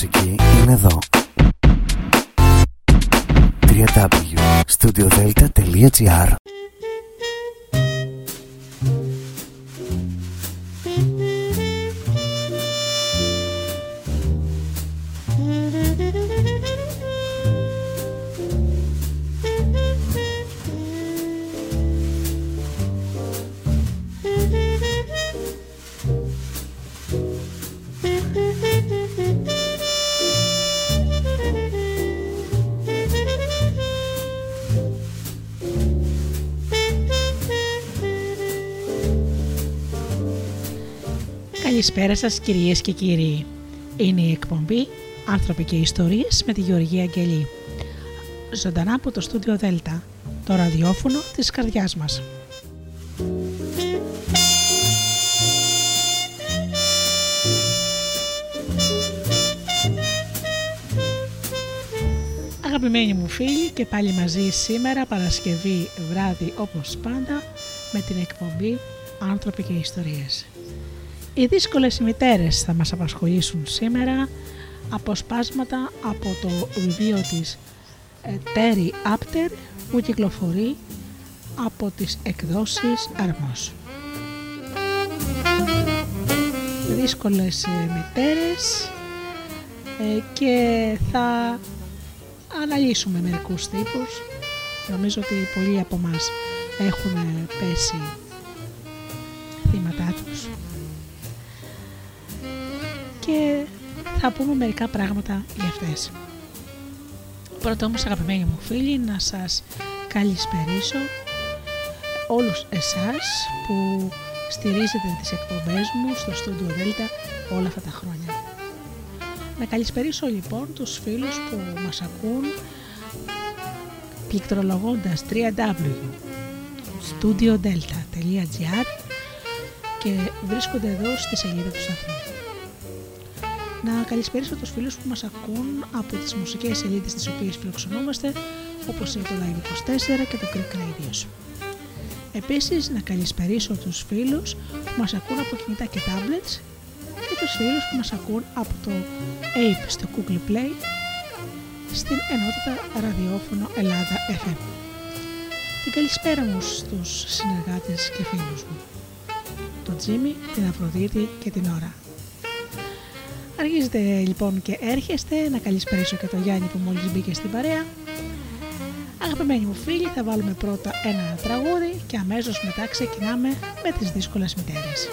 μουσική είναι εδώ www.studiodelta.gr Καλησπέρα σας κυρίες και κύριοι. Είναι η εκπομπή «Άνθρωποι και Ιστορίες» με τη Γεωργία Αγγελή. Ζωντανά από το στούντιο Δέλτα, το ραδιόφωνο της καρδιάς μας. Αγαπημένοι μου φίλοι και πάλι μαζί σήμερα Παρασκευή βράδυ όπως πάντα με την εκπομπή «Άνθρωποι και Ιστορίες». Οι δύσκολες μητέρες θα μας απασχολήσουν σήμερα αποσπάσματα από το βιβλίο της Terry Apter που κυκλοφορεί από τις εκδόσεις Αρμός. Δύσκολες μητέρες ε, και θα αναλύσουμε μερικούς τύπους. Νομίζω ότι πολλοί από μας έχουν πέσει θα πούμε μερικά πράγματα για αυτές. Πρώτα όμως αγαπημένοι μου φίλοι να σας καλησπερίσω όλους εσάς που στηρίζετε τις εκπομπές μου στο Studio Delta όλα αυτά τα χρόνια. Να καλησπερίσω λοιπόν τους φίλους που μας ακούν πληκτρολογώντας www.studiodelta.gr και βρίσκονται εδώ στη σελίδα του σταθμού να καλησπέρισω τους φίλους που μας ακούν από τις μουσικές σελίδες τις οποίες φιλοξενούμαστε όπως είναι το Live24 και το Greek Radios. Επίσης να καλησπερίσω τους φίλους που μας ακούν από κινητά και tablets και τους φίλους που μας ακούν από το Ape στο Google Play στην ενότητα ραδιόφωνο Ελλάδα FM. Την καλησπέρα μου στους συνεργάτες και φίλους μου, τον Τζίμι, την Αφροδίτη και την Ωρα. Αργίζετε λοιπόν και έρχεστε να καλησπέρισω και τον Γιάννη που μόλις μπήκε στην παρέα. Αγαπημένοι μου φίλοι θα βάλουμε πρώτα ένα τραγούδι και αμέσως μετά ξεκινάμε με τις δύσκολες μητέρες.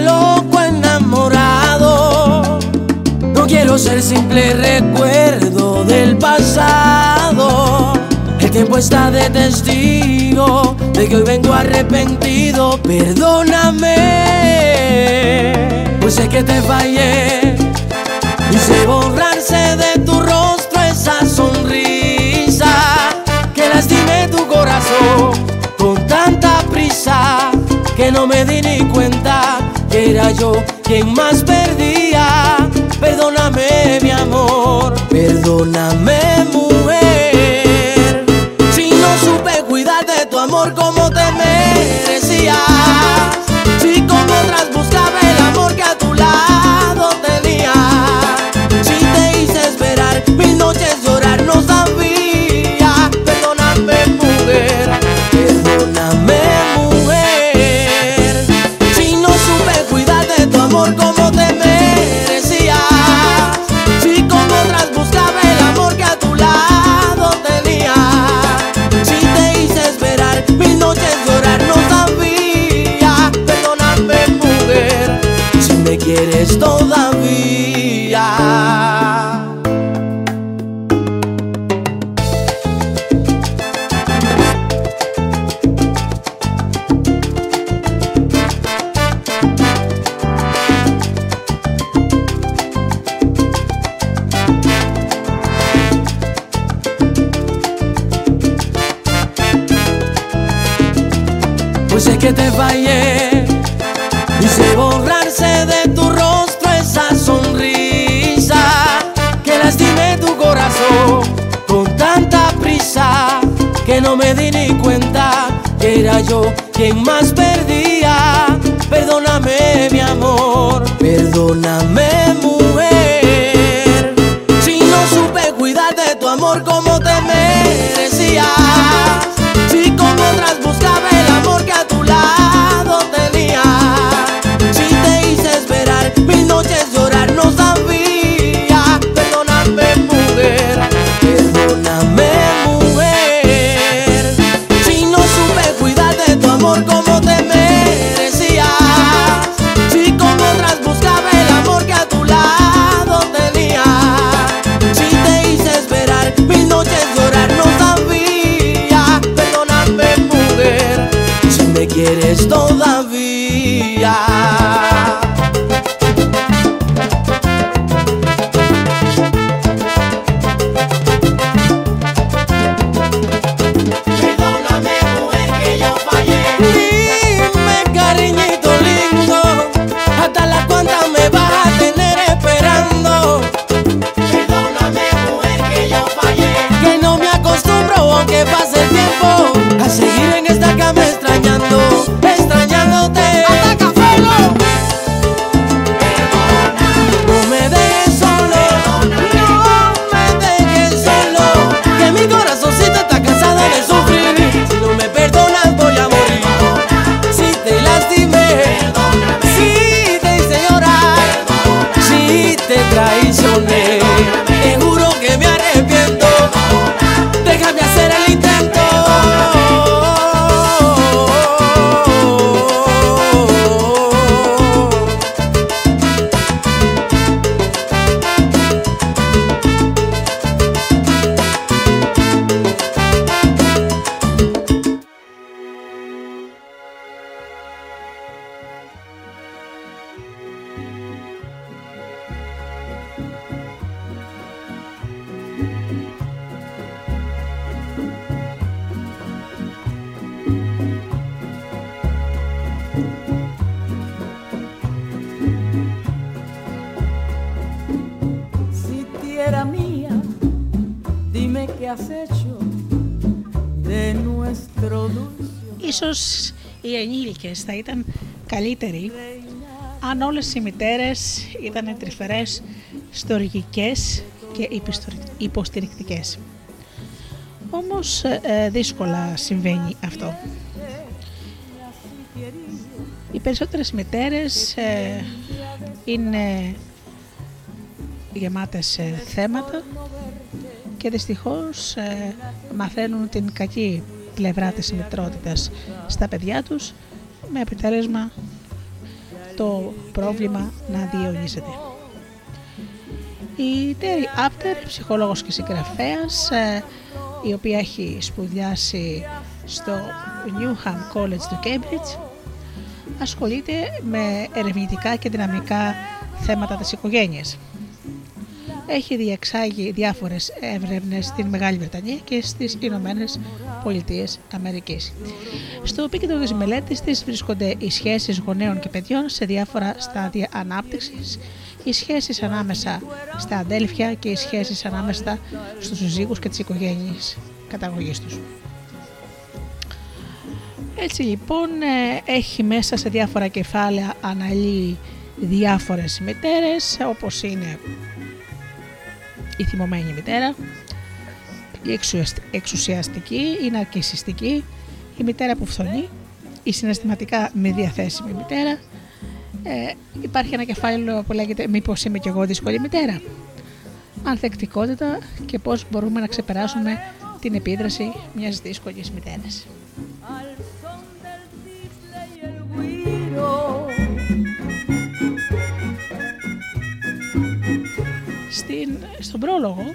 Loco enamorado. No quiero ser simple recuerdo del pasado. El tiempo está de testigo de que hoy vengo arrepentido. Perdóname, pues sé que te fallé. Hice borrarse de tu rostro esa sonrisa que lastimé tu corazón que no me di ni cuenta era yo quien más perdía. Perdóname, mi amor, perdóname, mujer. Dime qué has hecho de nuestro dulce Ίσως οι ενήλικες θα ήταν καλύτεροι αν όλες οι μητέρες ήταν τρυφερές, στοργικές και υπιστορι- υποστηρικτικές. Όμως ε, ε, δύσκολα συμβαίνει αυτό. Οι περισσότερες μητέρες ε, είναι γεμάτες ε, θέματα και δυστυχώς ε, μαθαίνουν την κακή πλευρά της μητρότητας στα παιδιά τους με επιτέλεσμα το πρόβλημα να διαιωνίζεται. Η Τέρι Άπτερ, ψυχολόγος και συγγραφέας, ε, η οποία έχει σπουδιάσει στο Newham College του Cambridge, ασχολείται με ερευνητικά και δυναμικά θέματα της οικογένειας. Έχει διεξάγει διάφορες έρευνες στην Μεγάλη Βρετανία και στις Ηνωμένες Πολιτείες Αμερικής. Στο επίκεντρο της μελέτης της βρίσκονται οι σχέσεις γονέων και παιδιών σε διάφορα στάδια ανάπτυξης, οι σχέσεις ανάμεσα στα αδέλφια και οι σχέσεις ανάμεσα στους συζύγους και τις οικογένειες καταγωγής τους. Έτσι λοιπόν ε, έχει μέσα σε διάφορα κεφάλαια αναλύει διάφορες μητέρες όπως είναι η θυμωμένη μητέρα, η εξουσιαστ- εξουσιαστική, η ναρκισιστική, η μητέρα που φθονεί, η συναισθηματικά μη διαθέσιμη μητέρα. Ε, υπάρχει ένα κεφάλαιο που λέγεται «Μήπως είμαι κι εγώ δύσκολη μητέρα» ανθεκτικότητα και πώς μπορούμε να ξεπεράσουμε την επίδραση μιας δύσκολης μητέρας. Στην, στον πρόλογο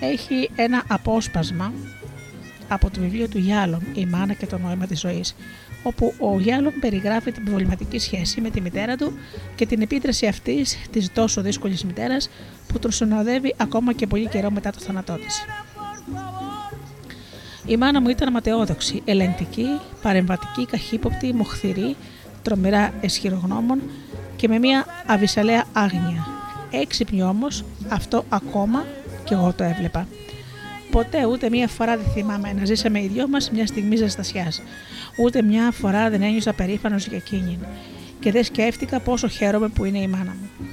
έχει ένα απόσπασμα από το βιβλίο του Γιάλων «Η μάνα και το νόημα της ζωής» όπου ο Γιάλων περιγράφει την προβληματική σχέση με τη μητέρα του και την επίδραση αυτής της τόσο δύσκολης μητέρας που τον συνοδεύει ακόμα και πολύ καιρό μετά το θάνατό της. Η μάνα μου ήταν ματαιόδοξη, ελεγκτική, παρεμβατική, καχύποπτη, μοχθηρή, τρομερά εσχυρογνώμων και με μια αβυσαλαία άγνοια. Έξυπνη όμως, αυτό ακόμα και εγώ το έβλεπα. Ποτέ ούτε μία φορά δεν θυμάμαι να ζήσαμε οι δυο μας μια στιγμή ζεστασιάς. Ούτε μια φορά δεν ένιωσα περήφανος για εκείνη. Και δεν σκέφτηκα πόσο χαίρομαι που είναι η μάνα μου.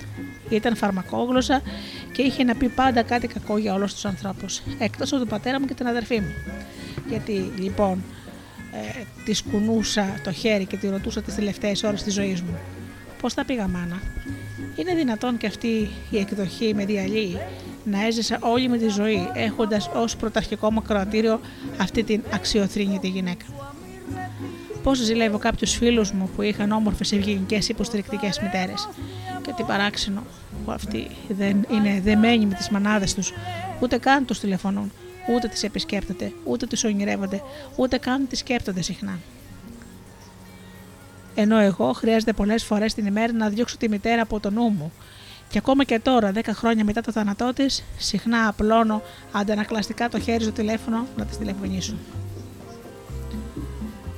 Ήταν φαρμακόγλωσσα και είχε να πει πάντα κάτι κακό για όλους τους ανθρώπους, εκτός από τον πατέρα μου και την αδερφή μου. Γιατί λοιπόν ε, τη κουνούσα το χέρι και τη ρωτούσα τις τελευταίες ώρες της ζωής μου. Πώς τα πήγα, μάνα; Είναι δυνατόν και αυτή η εκδοχή με διαλύει να έζησα όλη με τη ζωή έχοντας ως πρωταρχικό μου κρατήριο αυτή την αξιοθρύνητη γυναίκα. Πώς ζηλεύω κάποιους φίλους μου που είχαν όμορφες ευγενικές υποστηρικτικές μητέρες. Και τι παράξενο που αυτοί δεν είναι δεμένοι με τις μανάδες τους, ούτε καν τους τηλεφωνούν, ούτε τις επισκέπτονται, ούτε τι ονειρεύονται, ούτε καν τις σκέπτονται συχνά. Ενώ εγώ χρειάζεται πολλές φορές την ημέρα να διώξω τη μητέρα από το νου μου. Και ακόμα και τώρα, 10 χρόνια μετά το θάνατό της, συχνά απλώνω αντανακλαστικά το χέρι στο τηλέφωνο να της τηλεφωνήσω.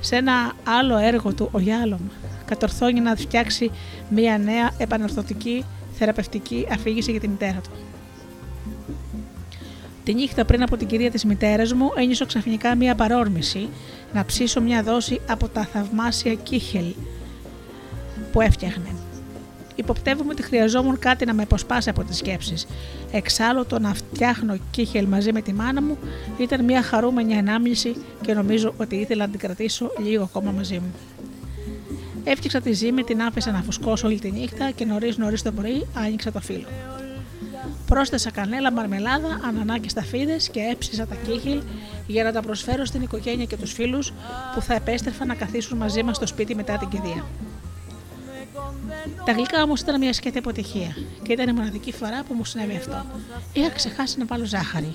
Σε ένα άλλο έργο του, ο Γιάλομ κατορθώνει να φτιάξει μια νέα επανορθωτική θεραπευτική αφήγηση για τη μητέρα του. Τη νύχτα πριν από την κυρία της μητέρας μου ένιωσα ξαφνικά μια παρόρμηση να ψήσω μια δόση από τα θαυμάσια κύχελ που έφτιαχνε. Υποπτεύομαι ότι χρειαζόμουν κάτι να με αποσπάσει από τις σκέψεις. Εξάλλου το να φτιάχνω κύχελ μαζί με τη μάνα μου ήταν μια χαρούμενη ανάμνηση και νομίζω ότι ήθελα να την κρατήσω λίγο ακόμα μαζί μου. Έφτιαξα τη ζύμη, την άφησα να φουσκώσω όλη τη νύχτα και νωρί νωρί το πρωί άνοιξα το φύλλο. Πρόσθεσα κανέλα, μαρμελάδα, ανανά και σταφίδε και έψισα τα κύχελ για να τα προσφέρω στην οικογένεια και τους φίλους που θα επέστρεφαν να καθίσουν μαζί μας στο σπίτι μετά την κηδεία. Τα γλυκά όμως ήταν μια σκέτη αποτυχία και ήταν η μοναδική φορά που μου συνέβη αυτό. Είχα ξεχάσει να βάλω ζάχαρη.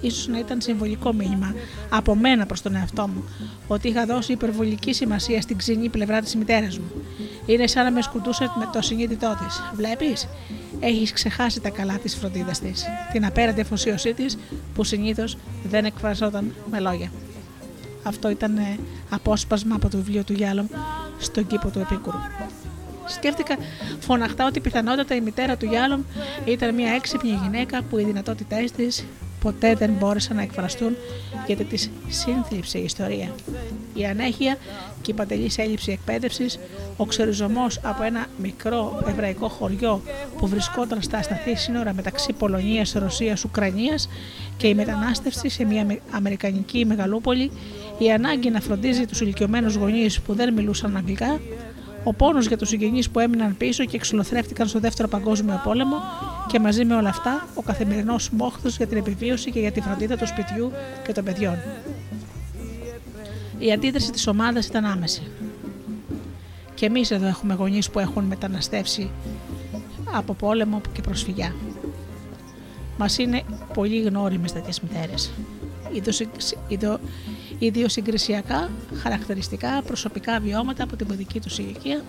Ίσως να ήταν συμβολικό μήνυμα από μένα προς τον εαυτό μου ότι είχα δώσει υπερβολική σημασία στην ξινή πλευρά της μητέρας μου. Είναι σαν να με σκουντούσε με το συνείδητό της. Βλέπεις, έχεις ξεχάσει τα καλά της φροντίδας της, την απέραντη αφοσίωσή της που συνήθως δεν εκφραζόταν με λόγια. Αυτό ήταν ε, απόσπασμα από το βιβλίο του Γιάλομ στον κήπο του Επίκουρου. Σκέφτηκα φωναχτά ότι πιθανότατα η μητέρα του Γιάλομ ήταν μια έξυπνη γυναίκα που οι δυνατότητές της ποτέ δεν μπόρεσαν να εκφραστούν γιατί της σύνθλιψε η ιστορία. Η ανέχεια και η παντελή έλλειψη εκπαίδευσης, ο ξεριζωμός από ένα μικρό εβραϊκό χωριό που βρισκόταν στα ασταθή σύνορα μεταξύ Πολωνίας, Ρωσίας, Ουκρανίας και η μετανάστευση σε μια αμερικανική μεγαλούπολη, η ανάγκη να φροντίζει τους ηλικιωμένους γονείς που δεν μιλούσαν αγγλικά, ο πόνος για τους συγγενείς που έμειναν πίσω και εξολοθρεύτηκαν στο δεύτερο παγκόσμιο πόλεμο και μαζί με όλα αυτά ο καθημερινός μόχθος για την επιβίωση και για τη φροντίδα του σπιτιού και των παιδιών. Η αντίδραση της ομάδας ήταν άμεση. Και εμείς εδώ έχουμε γονείς που έχουν μεταναστεύσει από πόλεμο και προσφυγιά. Μας είναι πολύ γνώριμες τέτοιες μητέρες ιδιοσυγκρισιακά χαρακτηριστικά προσωπικά βιώματα από την παιδική τους ηλικία,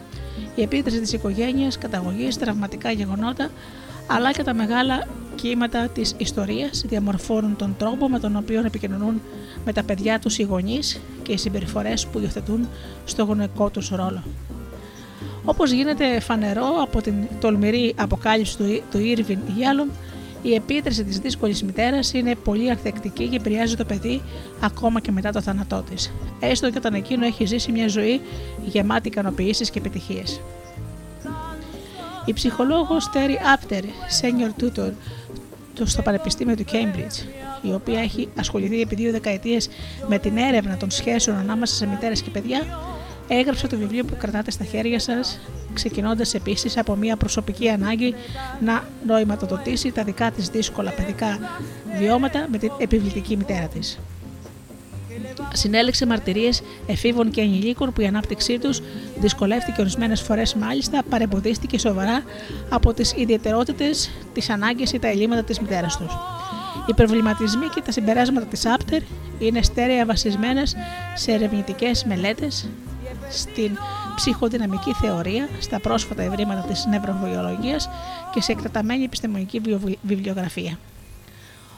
η επίδραση της οικογένειας, καταγωγής, τραυματικά γεγονότα, αλλά και τα μεγάλα κύματα της ιστορίας διαμορφώνουν τον τρόπο με τον οποίο επικοινωνούν με τα παιδιά τους οι γονείς και οι συμπεριφορές που υιοθετούν στο γονεϊκό τους ρόλο. Όπως γίνεται φανερό από την τολμηρή αποκάλυψη του Ήρβιν Γιάλομ, η επίδραση της δύσκολης μητέρας είναι πολύ ανθεκτική και επηρεάζει το παιδί ακόμα και μετά το θάνατό της, έστω και όταν εκείνο έχει ζήσει μια ζωή γεμάτη ικανοποιήσεις και επιτυχίες. Η ψυχολόγος Terry Apter, senior tutor στο Πανεπιστήμιο του Cambridge, η οποία έχει ασχοληθεί επί δύο δεκαετίες με την έρευνα των σχέσεων ανάμεσα σε μητέρες και παιδιά, έγραψε το βιβλίο που κρατάτε στα χέρια σας, ξεκινώντας επίσης από μια προσωπική ανάγκη να νοηματοδοτήσει τα δικά της δύσκολα παιδικά βιώματα με την επιβλητική μητέρα της. Συνέλεξε μαρτυρίες εφήβων και ενηλίκων που η ανάπτυξή τους δυσκολεύτηκε ορισμένες φορές, μάλιστα παρεμποδίστηκε σοβαρά από τις ιδιαιτερότητες, τις ανάγκες ή τα ελλείμματα της μητέρας τους. Οι προβληματισμοί και τα συμπεράσματα της Άπτερ είναι στέρεα βασισμένες σε ερευνητικές μελέτες, στην ψυχοδυναμική θεωρία, στα πρόσφατα ευρήματα της νευροβιολογίας και σε εκτεταμένη επιστημονική βιβλιογραφία.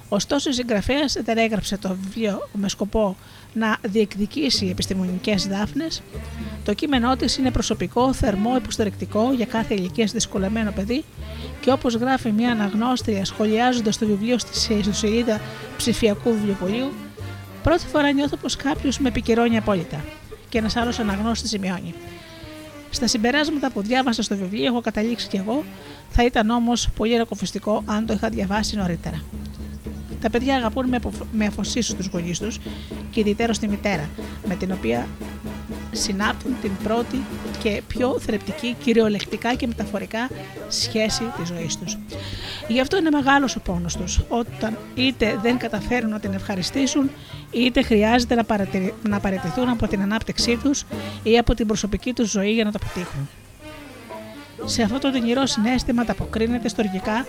Ωστόσο, η συγγραφέας δεν έγραψε το βιβλίο με σκοπό να διεκδικήσει επιστημονικές δάφνες. Το κείμενό της είναι προσωπικό, θερμό, υποστηρικτικό για κάθε ηλικία δυσκολεμένο παιδί και όπως γράφει μια αναγνώστρια σχολιάζοντας το βιβλίο στη ιστοσελίδα ψηφιακού βιβλιοπολίου, πρώτη φορά νιώθω πως κάποιος με επικυρώνει απόλυτα. Και ένας άλλος αναγνώστης σημειώνει. Στα συμπεράσματα που διάβασα στο βιβλίο, έχω καταλήξει κι εγώ, θα ήταν όμως πολύ ρεκοφιστικό αν το είχα διαβάσει νωρίτερα. Τα παιδιά αγαπούν με, απο... με αφοσίωση τους γονείς τους και ιδιαίτερα στη μητέρα, με την οποία συνάπτουν την πρώτη και πιο θρεπτική, κυριολεκτικά και μεταφορικά σχέση της ζωής τους. Γι' αυτό είναι μεγάλος ο πόνος τους, όταν είτε δεν καταφέρουν να την ευχαριστήσουν, είτε χρειάζεται να, παρατηρη... να παραιτηθούν από την ανάπτυξή τους ή από την προσωπική τους ζωή για να το πετύχουν. Σε αυτό το δυνηρό συνέστημα αποκρίνεται στοργικά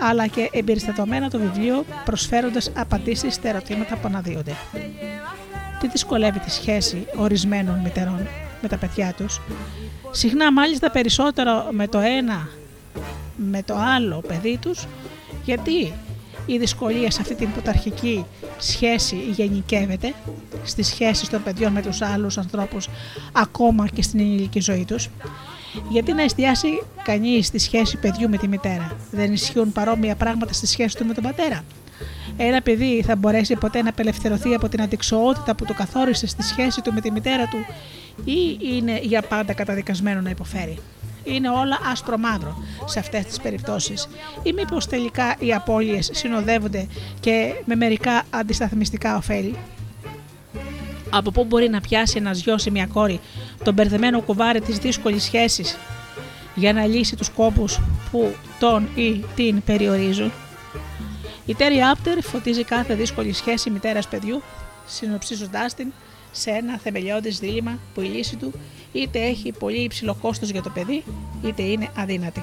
αλλά και εμπεριστατωμένα το βιβλίο προσφέροντας απαντήσεις στα ερωτήματα που αναδύονται. Τι δυσκολεύει τη σχέση ορισμένων μητερών με τα παιδιά τους; Συχνά μάλιστα περισσότερο με το ένα με το άλλο παιδί τους; Γιατί η δυσκολία σε αυτή την πρωταρχική σχέση γενικεύεται στις σχέσεις των παιδιών με τους άλλους ανθρώπους ακόμα και στην ενήλικη ζωή τους; Γιατί να εστιάσει κανείς στη σχέση παιδιού με τη μητέρα; Δεν ισχύουν παρόμοια πράγματα στη σχέση του με τον πατέρα; Ένα παιδί θα μπορέσει ποτέ να απελευθερωθεί από την αντικσοότητα που το καθόρισε στη σχέση του με τη μητέρα του ή είναι για πάντα καταδικασμένο να υποφέρει; Είναι όλα άσπρο μαύρο σε αυτές τις περιπτώσεις ή μήπως τελικά οι απώλειες συνοδεύονται και με μερικά αντισταθμιστικά ωφέλη; Από πού μπορεί να πιάσει ένα γιο ή μια κόρη τον μπερδεμένο κουβάρι της δύσκολης σχέσης για να λύσει τους κόπους που τον ή την περιορίζουν; Η Τέρι Άπτερ φωτίζει κάθε δύσκολη σχέση μητέρας παιδιού, συνοψίζοντάς την σε ένα θεμελιώδης δίλημα που η λύση του είτε έχει πολύ υψηλό κόστος για το παιδί, είτε είναι αδύνατη.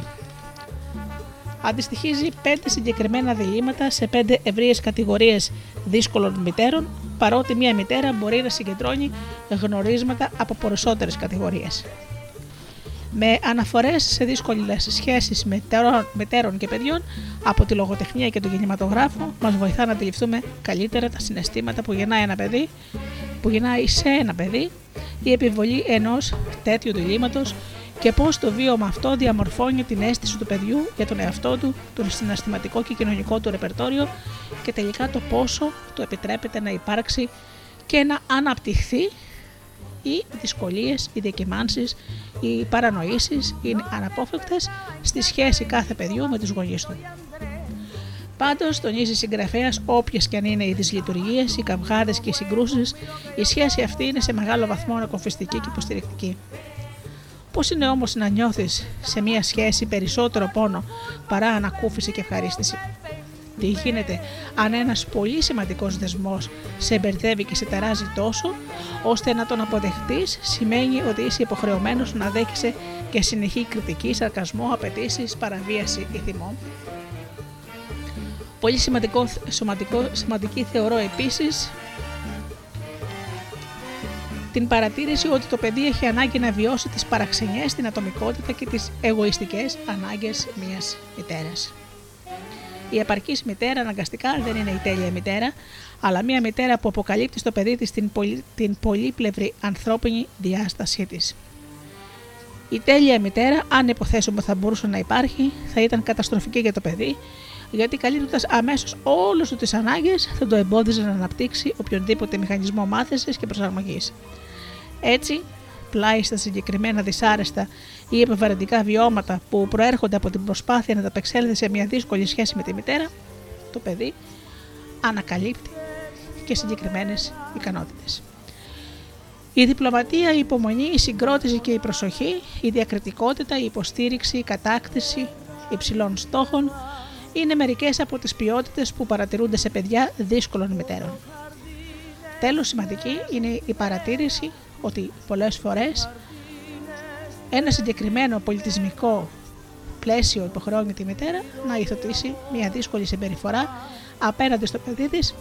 Αντιστοιχίζει πέντε συγκεκριμένα διλήμματα σε πέντε ευρείες κατηγορίες δύσκολων μητέρων, παρότι μία μητέρα μπορεί να συγκεντρώνει γνωρίσματα από περισσότερες κατηγορίες. Με αναφορές σε δύσκολες σχέσεις μετέρων, μετέρων και παιδιών από τη λογοτεχνία και τον κινηματογράφο μας βοηθά να αντιληφθούμε καλύτερα τα συναισθήματα που γεννάει ένα παιδί, που γεννάει σε ένα παιδί η επιβολή ενός τέτοιου διλήμματος και πώς το βίωμα αυτό διαμορφώνει την αίσθηση του παιδιού για τον εαυτό του, τον συναισθηματικό και κοινωνικό του ρεπερτόριο και τελικά το πόσο του επιτρέπεται να υπάρξει και να αναπτυχθεί οι δυσκολίες, οι διακυμάνσεις, οι παρανοήσεις είναι αναπόφευκτες στη σχέση κάθε παιδιού με τους γονείς του. Πάντως, τονίζει συγγραφέας, όποιες και αν είναι οι δυσλειτουργίες, οι καυγάδες και οι συγκρούσεις, η σχέση αυτή είναι σε μεγάλο βαθμό ανακοφιστική και υποστηρικτική. Πώς είναι όμως να νιώθεις σε μία σχέση περισσότερο πόνο παρά ανακούφιση και ευχαρίστηση; Τι γίνεται αν ένας πολύ σημαντικός δεσμός σε μπερδεύει και σε ταράζει τόσο, ώστε να τον αποδεχτείς σημαίνει ότι είσαι υποχρεωμένος να δέχεσαι και συνεχή κριτική, σαρκασμό, απαιτήσεις, παραβίαση ή θυμό. Πολύ σημαντικό, σημαντικό, σημαντική θεωρώ επίσης την παρατήρηση ότι το παιδί έχει ανάγκη να βιώσει τις παραξενιές, την ατομικότητα και τις εγωιστικές ανάγκες μιας μητέρας. Η επαρκής μητέρα αναγκαστικά δεν είναι η τέλεια μητέρα, αλλά μια μητέρα που αποκαλύπτει στο παιδί της την, πολυ, την πολύπλευρη ανθρώπινη διάστασή της. Η τέλεια μητέρα, αν υποθέσουμε θα μπορούσε να υπάρχει, θα ήταν καταστροφική για το παιδί, γιατί καλύπτοντας αμέσως όλε του τις ανάγκες θα το εμπόδιζε να αναπτύξει οποιονδήποτε μηχανισμό μάθησης και προσαρμογής. Έτσι, πλάι στα συγκεκριμένα δυσάρεστα ή επιβαρυντικά βιώματα που προέρχονται από την προσπάθεια να ταπεξέλθει σε μια δύσκολη σχέση με τη μητέρα, το παιδί ανακαλύπτει και συγκεκριμένες ικανότητες. Η διπλωματία, η υπομονή, η συγκρότηση και η προσοχή, η διακριτικότητα, η υποστήριξη, η κατάκτηση υψηλών στόχων είναι μερικές από τις ποιότητες που παρατηρούνται σε παιδιά δύσκολων μητέρων. Τέλος σημαντική είναι η παρατήρηση ότι πολλές φορές ένα συγκεκριμένο πολιτισμικό πλαίσιο υποχρεώνει τη μητέρα να υιοθετήσει μια δύσκολη συμπεριφορά απέναντι στο παιδί της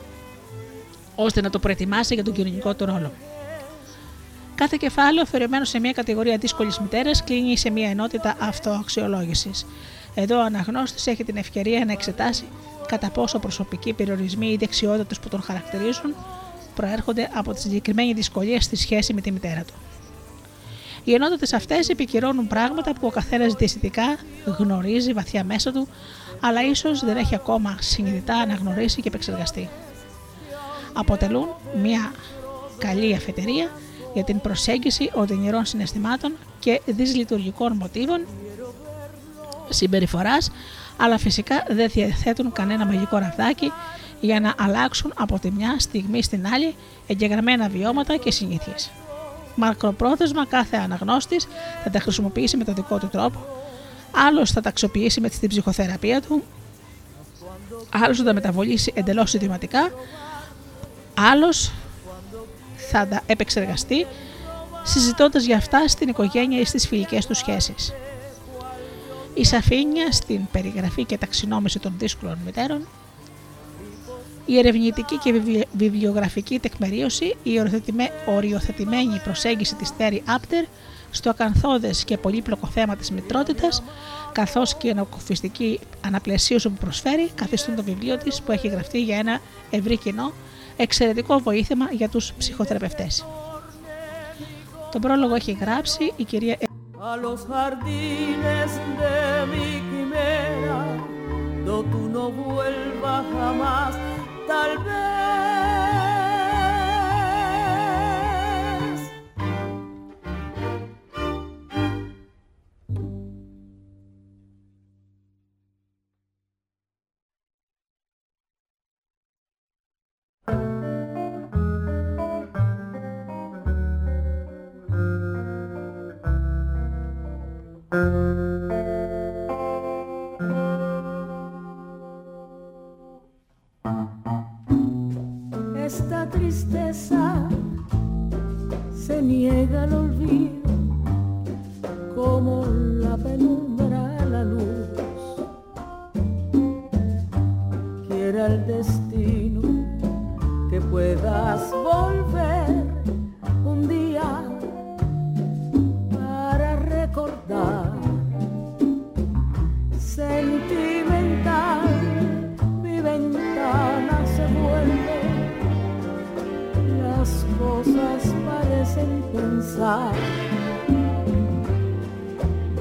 ώστε να το προετοιμάσει για τον κοινωνικό του ρόλο. Κάθε κεφάλαιο, αφαιρεμένο σε μια κατηγορία δύσκολης μητέρας, κλείνει σε μια ενότητα αυτοαξιολόγησης. Εδώ ο αναγνώστης έχει την ευκαιρία να εξετάσει κατά πόσο προσωπικοί περιορισμοί ή δεξιότητες που τον χαρακτηρίζουν προέρχονται από τη συγκεκριμένη δυσκολία στη σχέση με τη μητέρα του. Οι ενότητες αυτές επικυρώνουν πράγματα που ο καθένας διαισθητικά γνωρίζει βαθιά μέσα του, αλλά ίσως δεν έχει ακόμα συνειδητά αναγνωρίσει και επεξεργαστεί. Αποτελούν μια καλή αφετηρία για την προσέγγιση οδυνηρών συναισθημάτων και δυσλειτουργικών μοτίβων συμπεριφοράς, αλλά φυσικά δεν διαθέτουν κανένα μαγικό ραβδάκι για να αλλάξουν από τη μια στιγμή στην άλλη εγγεγραμμένα βιώματα και συνήθειες. Μακροπρόθεσμα κάθε αναγνώστης θα τα χρησιμοποιήσει με τον δικό του τρόπο, άλλος θα τα αξιοποιήσει με την ψυχοθεραπεία του, άλλος θα τα μεταβολήσει εντελώς ιδιωματικά, άλλος θα τα επεξεργαστεί συζητώντας για αυτά στην οικογένεια ή στις φιλικές του σχέσεις. Η σαφήνεια στην περιγραφή και ταξινόμηση των δύσκολων μητέρων η ερευνητική και βιβλιογραφική τεκμηρίωση, η οριοθετημένη προσέγγιση της Τέρι Άπτερ στο ακαθόδες και πολύπλοκο θέμα της μητρότητας, καθώς και η ανακουφιστική αναπλαισίωση που προσφέρει, καθιστούν το βιβλίο της που έχει γραφτεί για ένα ευρύ κοινό, εξαιρετικό βοήθημα για τους ψυχοθεραπευτές. Τον πρόλογο έχει γράψει η κυρία a los jardines de mi quimera, do tú no vuelvas jamás tal vez.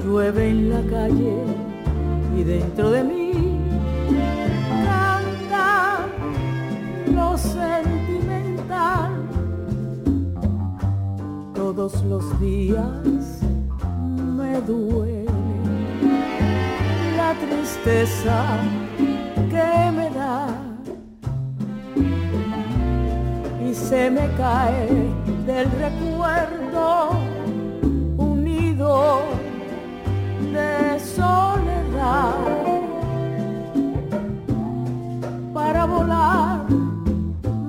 Llueve en la calle y dentro de mí canta lo sentimental. Todos los días me duele la tristeza que me da y se me cae del recuerdo unido de soledad para volar.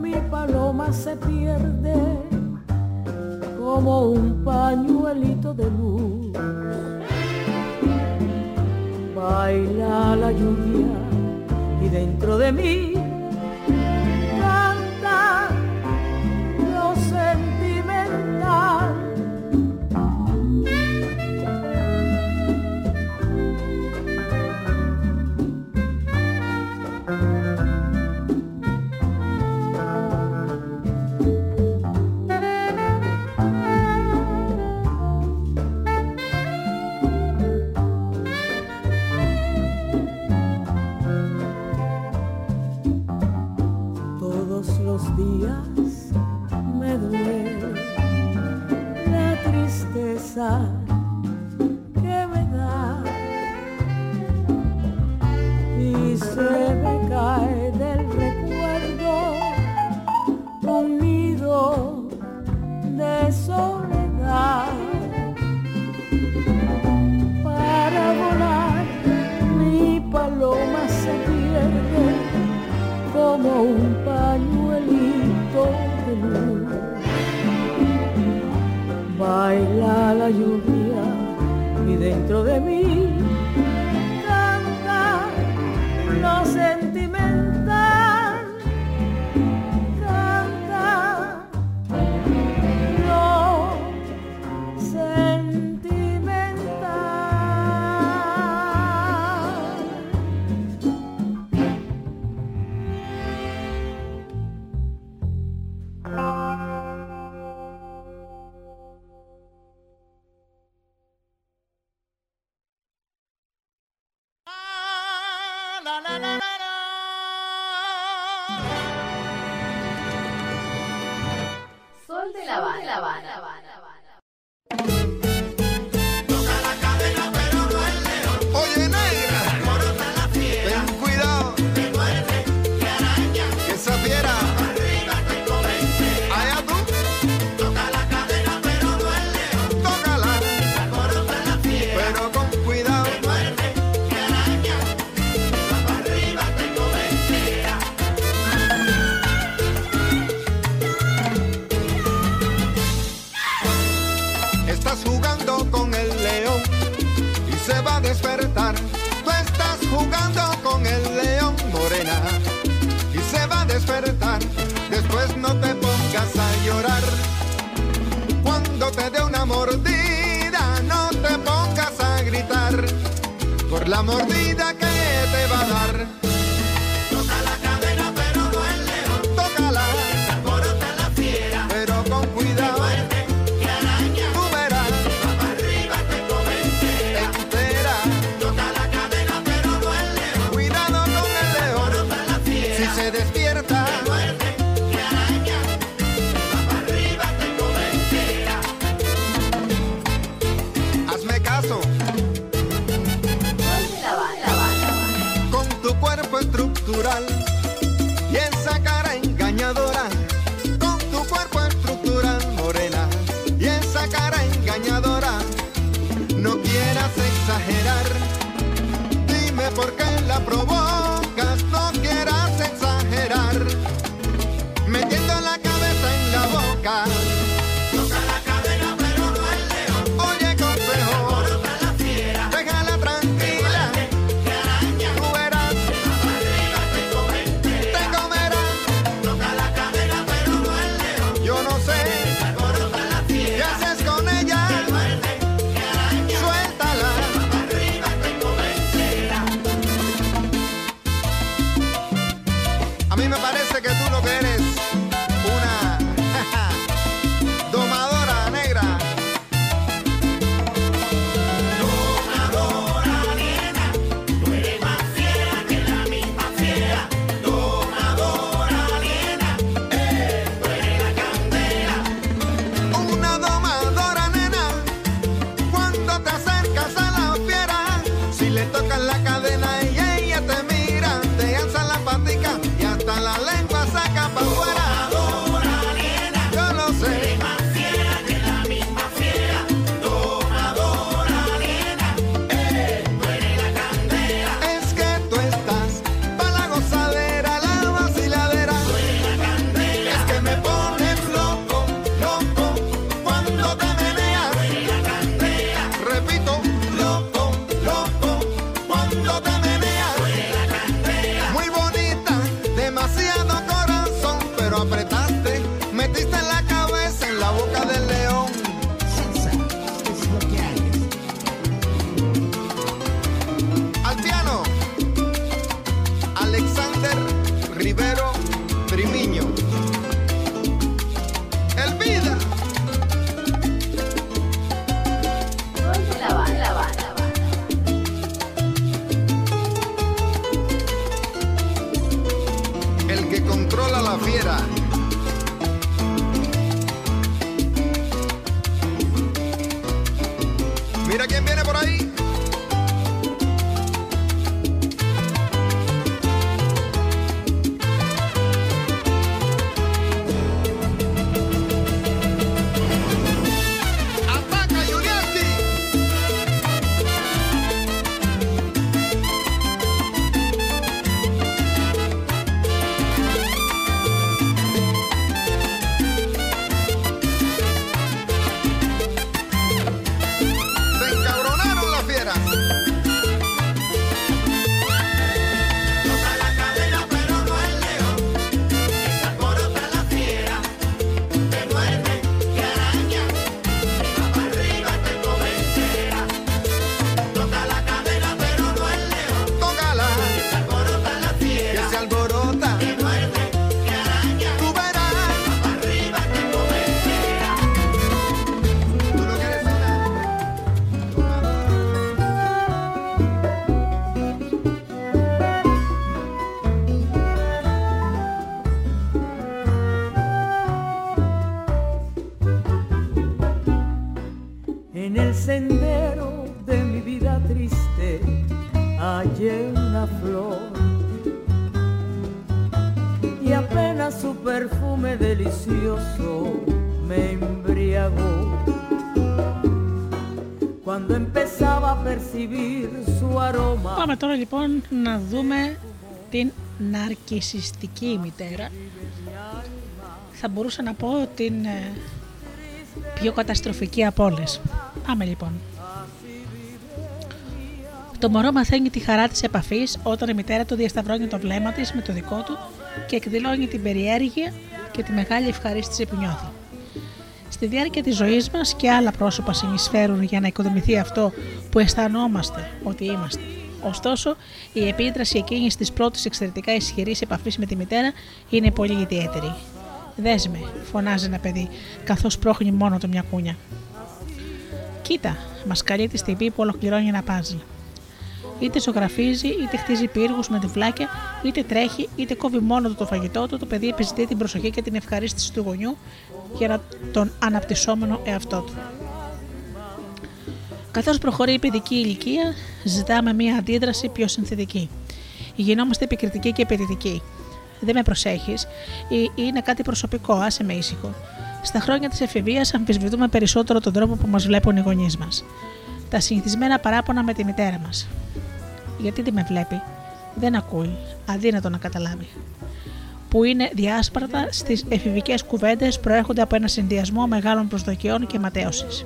Mi paloma se pierde como un pañuelito de luz. Baila la lluvia y dentro de mí si se despierta. Muerte, que araña, para arriba, tengo mentira. Hazme caso. La la. Con tu cuerpo estructural y esa cara engañadora. Con tu cuerpo estructural, morena, y esa cara engañadora. No quieras exagerar, dime por qué la probó. triste hallé una flor y apenas su perfume delicioso me embriagó. Cuando empezaba a percibir su aroma, Πάμε τώρα λοιπόν να δούμε την ναρκισιστική μητέρα. Θα μπορούσα να πω την ε, πιο καταστροφική από όλες. Πάμε λοιπόν. Το μωρό μαθαίνει τη χαρά της επαφής όταν η μητέρα του διασταυρώνει το βλέμμα της με το δικό του και εκδηλώνει την περιέργεια και τη μεγάλη ευχαρίστηση που νιώθει. Στη διάρκεια της ζωής μας και άλλα πρόσωπα συνεισφέρουν για να οικοδομηθεί αυτό που αισθανόμαστε ότι είμαστε. Ωστόσο, η επίδραση εκείνης της πρώτης εξαιρετικά ισχυρής επαφής με τη μητέρα είναι πολύ ιδιαίτερη. Δέσμε, φωνάζει ένα παιδί, καθώς πρόχνει μόνο του μια κούνια. Κοίτα, μας καλεί τη στιγμή που ολοκληρώνει ένα πάζλ. Είτε ζωγραφίζει, είτε χτίζει πύργους με τυφλάκια, είτε τρέχει, είτε κόβει μόνο του το φαγητό του, το παιδί επιζητεί την προσοχή και την ευχαρίστηση του γονιού για να- τον αναπτυσσόμενο εαυτό του. Καθώς προχωρεί η παιδική ηλικία, ζητάμε μία αντίδραση πιο συνθετική. Γινόμαστε επικριτικοί και απαιτητικοί. Δεν με προσέχεις, ή είναι κάτι προσωπικό, άσε με ήσυχο. Στα χρόνια της εφηβείας αμφισβητούμε περισσότερο τον τρόπο που μας βλέπουν οι γονείς μας. Τα συνηθισμένα παράπονα με τη μητέρα μας. Γιατί δεν με βλέπει, δεν ακούει, αδύνατο να καταλάβει. Που είναι διάσπαρτα στις εφηβικές κουβέντες προέρχονται από ένα συνδυασμό μεγάλων προσδοκιών και ματέωσης.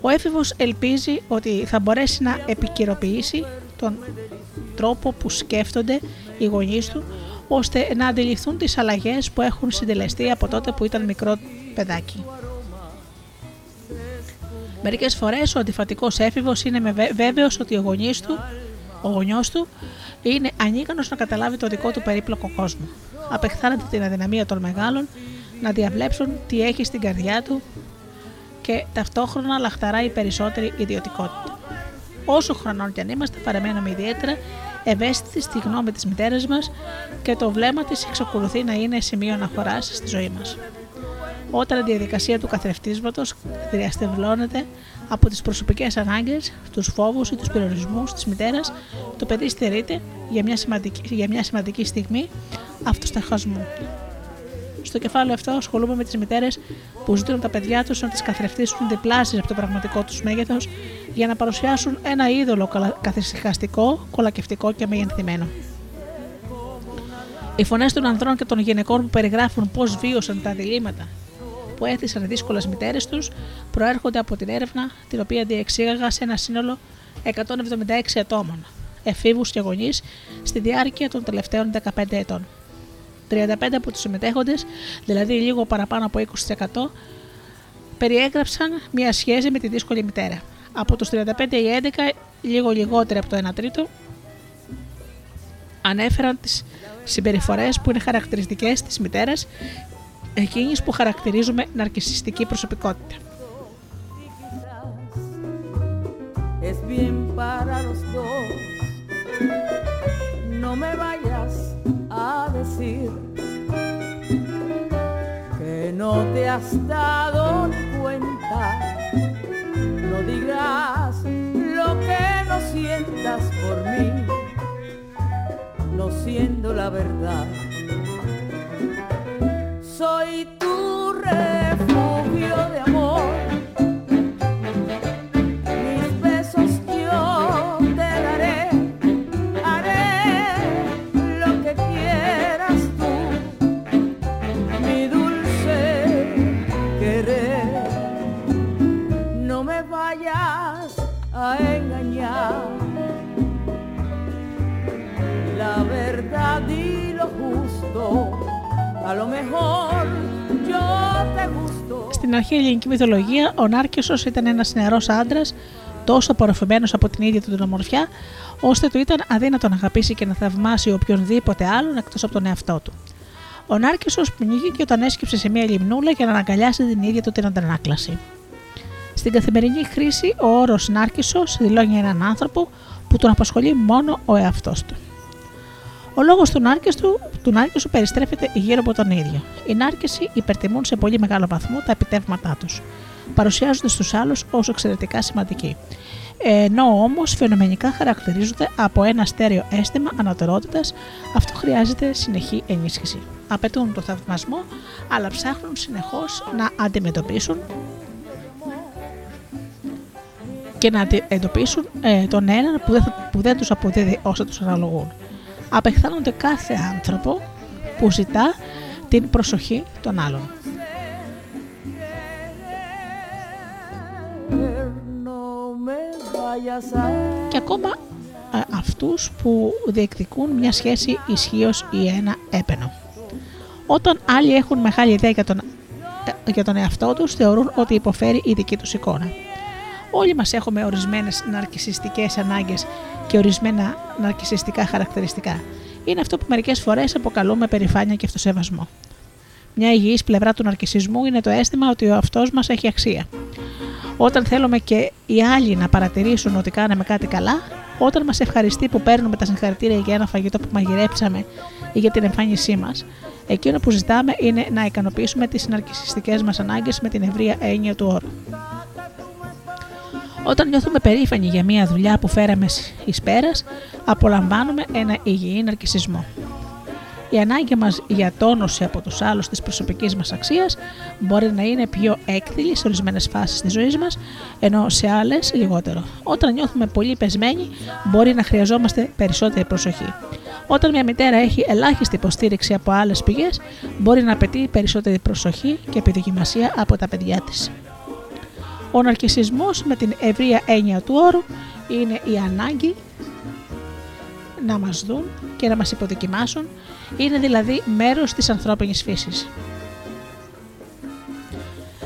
Ο έφηβος ελπίζει ότι θα μπορέσει να επικαιροποιήσει τον τρόπο που σκέφτονται οι γονείς του ώστε να αντιληφθούν τις αλλαγές που έχουν συντελεστεί από τότε που ήταν μικρό παιδάκι. Μερικές φορές ο αντιφατικός έφηβος είναι με βέ- βέβαιος ότι ο γονείς του, ο γονιός του είναι ανίκανος να καταλάβει το δικό του περίπλοκο κόσμο. Απεχθάνεται την αδυναμία των μεγάλων να διαβλέψουν τι έχει στην καρδιά του και ταυτόχρονα λαχταράει η περισσότερη ιδιωτικότητα. Όσο χρονών κι αν είμαστε, παραμένουμε ιδιαίτερα ευαίσθητοι στη γνώμη της μητέρας μας και το βλέμμα της εξακολουθεί να είναι σημείο αναφοράς στη ζωή μας. Όταν η διαδικασία του καθρεφτίσματος διαστευλώνεται από τις προσωπικές ανάγκες, τους φόβους ή τους περιορισμούς της μητέρας, το παιδί στερείται για μια σημαντική, για μια σημαντική στιγμή αυτοσταχασμού. Στο κεφάλαιο αυτό ασχολούμαι με τις μητέρες που ζητούν τα παιδιά τους να τις καθρεφτήσουν διπλάσιε από το πραγματικό τους μέγεθος για να παρουσιάσουν ένα είδωλο καλα- καθησυχαστικό, κολακευτικό και μεγενθυμένο. Οι φωνές των ανδρών και των γυναικών που περιγράφουν πώς βίωσαν τα διλήμματα που έθισαν οι δύσκολες μητέρες τους προέρχονται από την έρευνα την οποία διεξήγαγα σε ένα σύνολο 176 ατόμων, εφήβους και γονείς, στη διάρκεια των τελευταίων 15 ετών. 35 από τους συμμετέχοντες, δηλαδή λίγο παραπάνω από 20%, περιέγραψαν μια σχέση με τη δύσκολη μητέρα. Από τους 35 οι 11, λίγο λιγότερο από το 1 τρίτο, ανέφεραν τις συμπεριφορές που είναι χαρακτηριστικές της μητέρας, εκείνης που χαρακτηρίζουμε ναρκισιστική προσωπικότητα. es bien para los dos. No me vayas a decir que no te has dado cuenta. No digas lo que no sientas por mí, no siendo la verdad. Soy Στην αρχαία ελληνική μυθολογία, ο Νάρκησο ήταν ένας νεαρός άντρας, τόσο απορροφημένος από την ίδια του την ομορφιά, ώστε του ήταν αδύνατο να αγαπήσει και να θαυμάσει οποιονδήποτε άλλον εκτός από τον εαυτό του. Ο Νάρκησο πνίγηκε όταν έσκυψε σε μια λιμνούλα για να αναγκαλιάσει την ίδια του την αντανάκλαση. Στην καθημερινή χρήση, ο όρος Νάρκησο δηλώνει έναν άνθρωπο που τον απασχολεί μόνο ο εαυτός του. Ο λόγος του Νάρκησου του Νάρκησου περιστρέφεται γύρω από τον ίδιο. Οι Νάρκησοι υπερτιμούν σε πολύ μεγάλο βαθμό τα επιτεύγματά τους, παρουσιάζονται στου άλλους ως εξαιρετικά σημαντικοί. ενώ όμως φαινομενικά χαρακτηρίζονται από ένα στέρεο αίσθημα ανωτερότητας, αυτό χρειάζεται συνεχή ενίσχυση. Απαιτούν το θαυμασμό, αλλά ψάχνουν συνεχώς να αντιμετωπίσουν και να εντοπίσουν ε, τον έναν που δεν, θα- που δεν τους αποδίδει όσα τους αναλογούν. Απεχθάνονται κάθε άνθρωπο που ζητά την προσοχή των άλλων. No me vayas a και ακόμα ε, αυτούς που διεκδικούν μια σχέση ισχύως ή ένα έπαινο. Όταν άλλοι έχουν μεγάλη ιδέα για τον, ε, για τον εαυτό τους, θεωρούν ότι υποφέρει η δική τους εικόνα. Όλοι μας έχουμε ορισμένες ναρκισιστικές ανάγκες και ορισμένα ναρκισιστικά χαρακτηριστικά. Είναι αυτό που μερικές φορές αποκαλούμε περηφάνεια και αυτοσεβασμό. Μια υγιής πλευρά του ναρκισισμού είναι το αίσθημα ότι ο αυτός μας έχει αξία. Όταν θέλουμε και οι άλλοι να παρατηρήσουν ότι κάναμε κάτι καλά, όταν μας ευχαριστεί που παίρνουμε τα συγχαρητήρια για ένα φαγητό που μαγειρέψαμε ή για την εμφάνισή μας, εκείνο που ζητάμε είναι να ικανοποιήσουμε τις ναρκιστικέ μας ανάγκες με την ευρεία έννοια του όρου. Όταν νιώθουμε περήφανοι για μια δουλειά που φέραμε εις πέρας, απολαμβάνουμε ένα υγιή ναρκισισμό. Η ανάγκη μας για τόνωση από τους άλλους της προσωπικής μας αξίας μπορεί να είναι πιο έκθυλη σε ορισμένες φάσεις της ζωής μας, ενώ σε άλλες λιγότερο. Όταν νιώθουμε πολύ πεσμένοι, μπορεί να χρειαζόμαστε περισσότερη προσοχή. Όταν μια μητέρα έχει ελάχιστη υποστήριξη από άλλες πηγές, μπορεί να απαιτεί περισσότερη προσοχή και επιδοκιμασία από τα παιδιά της. Ο ναρκισισμός με την ευρεία έννοια του όρου είναι η ανάγκη να μας δουν και να μας υποδοκιμάσουν, είναι δηλαδή μέρος της ανθρώπινης φύσης.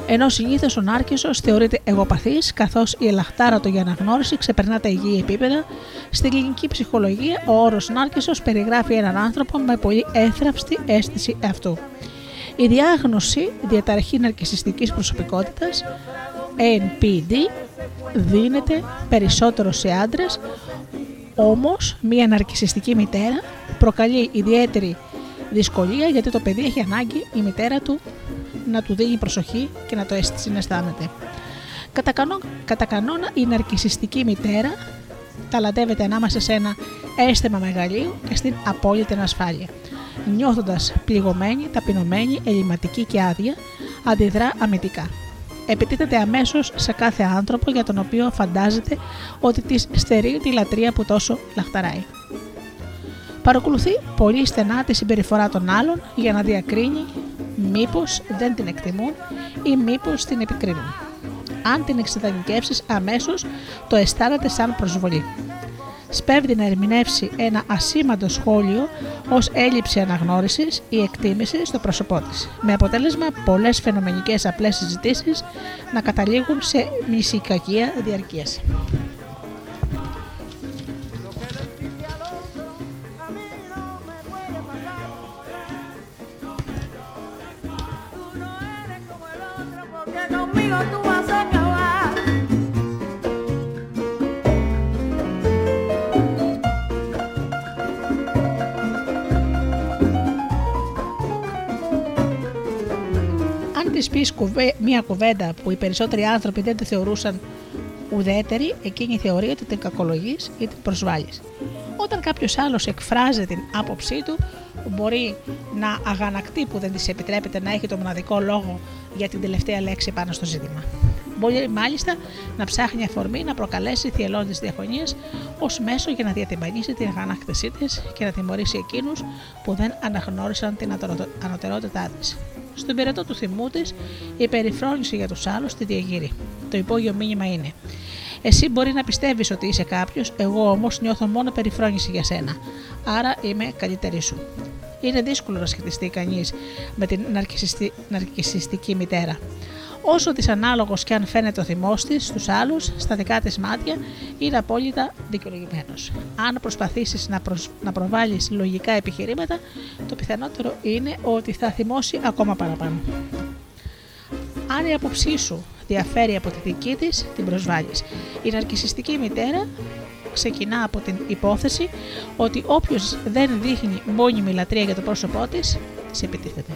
Ενώ συνήθως ο Νάρκισο θεωρείται εγωπαθής, καθώς η ελαχτάρα του για αναγνώριση ξεπερνά τα υγιή επίπεδα, στην κλινική ψυχολογία ο όρος Νάρκισο περιγράφει έναν άνθρωπο με πολύ έθραυστη αίσθηση αυτού. Η διάγνωση διαταραχή ναρκισιστικής προσωπικότητας NPD δίνεται περισσότερο σε άντρες, όμως μια ναρκισιστική μητέρα προκαλεί ιδιαίτερη δυσκολία γιατί το παιδί έχει ανάγκη η μητέρα του να του δίνει προσοχή και να το συναισθάνεται. Κατά, κανό, κατά κανόνα η ναρκισιστική μητέρα ταλαντεύεται ανάμεσα σε ένα αίσθημα μεγαλείου και στην απόλυτη ασφάλεια. Νιώθοντας πληγωμένη, ταπεινωμένη, ελληματική και άδεια, αντιδρά αμυντικά. Επιτίθεται αμέσως σε κάθε άνθρωπο για τον οποίο φαντάζεται ότι της στερεί τη λατρεία που τόσο λαχταράει. Παρακολουθεί πολύ στενά τη συμπεριφορά των άλλων για να διακρίνει μήπως δεν την εκτιμούν ή μήπως την επικρίνουν. Αν την εξειδανικεύσεις αμέσως το αισθάνεται σαν προσβολή. Σπέβδει να ερμηνεύσει ένα ασήμαντο σχόλιο ως έλλειψη αναγνώρισης ή εκτίμησης στο πρόσωπό της, με αποτέλεσμα πολλές φαινομενικές απλές συζητήσεις να καταλήγουν σε μυσικακία διαρκείας. Της πεις μία κουβέντα που οι περισσότεροι άνθρωποι δεν τη θεωρούσαν ουδέτερη, εκείνη θεωρεί ότι την κακολογείς ή την προσβάλλεις. Όταν κάποιος άλλος εκφράζει την άποψή του, μπορεί να αγανακτεί που δεν της επιτρέπεται να έχει το μοναδικό λόγο για την τελευταία λέξη πάνω στο ζήτημα. Μπορεί μάλιστα να ψάχνει αφορμή να προκαλέσει θυελώδεις διαφωνίε ως μέσο για να διατυμπανίσει την αγανάκτησή της και να τιμωρήσει εκείνους που δεν αναγνώρισαν την ατερο- ανωτερότητά της. Στον πυρετό του θυμού της, η περιφρόνηση για τους άλλους τη διαγείρει. Το υπόγειο μήνυμα είναι: Εσύ μπορεί να πιστεύεις ότι είσαι κάποιος, εγώ όμως νιώθω μόνο περιφρόνηση για σένα. Άρα είμαι καλύτερη σου. Είναι δύσκολο να σχετιστεί κανείς με την ναρκισιστη- ναρκισιστική μητέρα. Όσο δυσανάλογος και αν φαίνεται ο θυμός της στους άλλους, στα δικά της μάτια είναι απόλυτα δικαιολογημένος. Αν προσπαθήσεις να, προσ... να προβάλλεις λογικά επιχειρήματα, το πιθανότερο είναι ότι θα θυμώσει ακόμα παραπάνω. Αν η άποψή σου διαφέρει από τη δική της, την προσβάλλεις. Η ναρκισιστική μητέρα ξεκινά από την υπόθεση ότι όποιος δεν δείχνει μόνιμη λατρεία για το πρόσωπό της, τη επιτίθεται.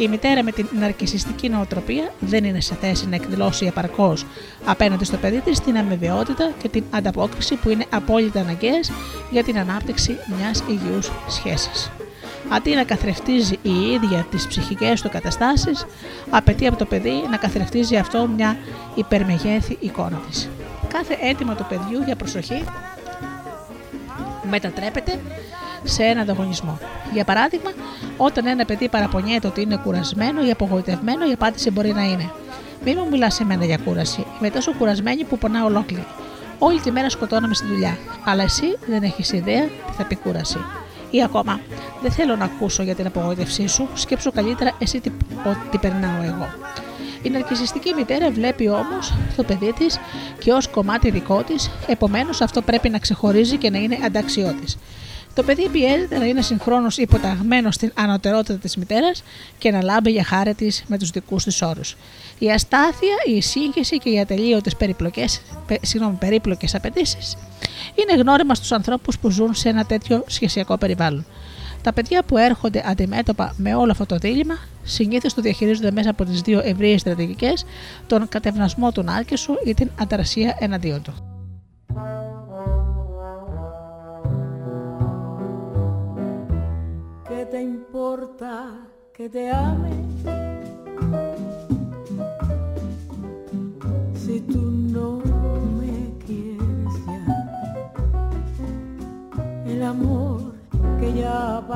Η μητέρα με την ναρκισιστική νοοτροπία δεν είναι σε θέση να εκδηλώσει επαρκώς απέναντι στο παιδί της την αμοιβαιότητα και την ανταπόκριση που είναι απόλυτα αναγκαίες για την ανάπτυξη μιας υγιούς σχέσης. Αντί να καθρεφτίζει η ίδια τις ψυχικές του καταστάσεις, απαιτεί από το παιδί να καθρεφτίζει αυτό μια υπερμεγέθη εικόνα της. Κάθε αίτημα του παιδιού για προσοχή μετατρέπεται σε ένα ανταγωνισμό. Για παράδειγμα, όταν ένα παιδί παραπονιέται ότι είναι κουρασμένο ή απογοητευμένο, η απάντηση μπορεί να είναι: Μην μου μιλάς σε μένα για κούραση. Είμαι τόσο κουρασμένη που πονάω ολόκληρη. Όλη τη μέρα σκοτώνομαι στη δουλειά. Αλλά εσύ δεν έχεις ιδέα τι θα πει κούραση. Ή ακόμα, δεν θέλω να ακούσω για την απογοήτευσή σου, σκέψου καλύτερα εσύ τι, τι περνάω εγώ. Η ναρκισιστική μητέρα βλέπει όμως το παιδί της και ως κομμάτι δικό της, επομένως αυτό πρέπει να ξεχωρίζει και να είναι ανταξιώτης. Το παιδί πιέζεται να είναι συγχρόνως υποταγμένος στην ανωτερότητα της μητέρας και να λάμπει για χάρη της με τους δικούς της όρους. Η αστάθεια, η σύγχυση και οι ατελείωτες περίπλοκες απαιτήσεις είναι γνώριμα στους ανθρώπους που ζουν σε ένα τέτοιο σχεσιακό περιβάλλον. Τα παιδιά που έρχονται αντιμέτωπα με όλο αυτό το δίλημα συνήθως το διαχειρίζονται μέσα από τις δύο ευρείες στρατηγικές, τον κατευνασμό του νάρκεσου ή την αταρσία εναντίον του. Importa que te ame? Si tú no me quieres ya, el amor que ya ha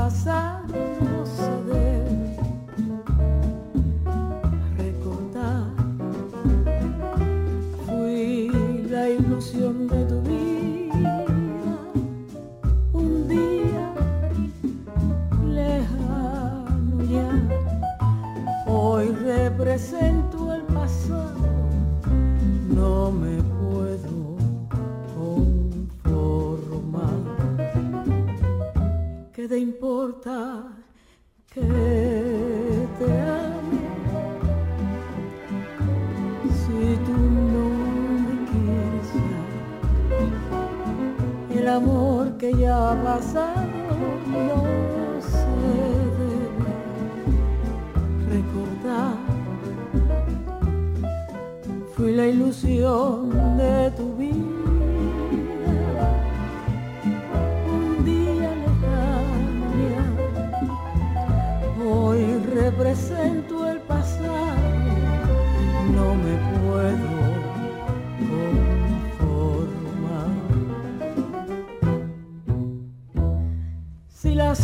¿Qué importa que te ame? Si tú no me quieres el amor que ya ha pasado no se debe recordar. Fui la ilusión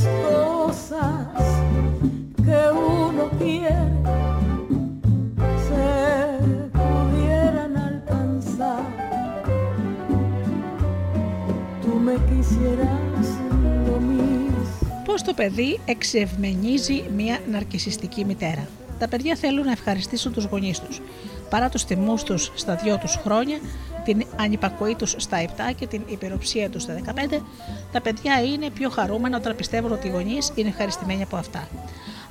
las cosas que uno quiere se pudieran alcanzar, tú me quisieras lo mismo. Πώς το παιδί εξευμενίζει μια ναρκισιστική μητέρα. Τα παιδιά θέλουν να ευχαριστήσουν τους γονείς τους. Παρά τους τιμού τους στα δυο τους χρόνια, την ανυπακοή τους στα 7 και την υπεροψία τους στα 15, τα παιδιά είναι πιο χαρούμενα όταν πιστεύουν ότι οι γονείς είναι ευχαριστημένοι από αυτά.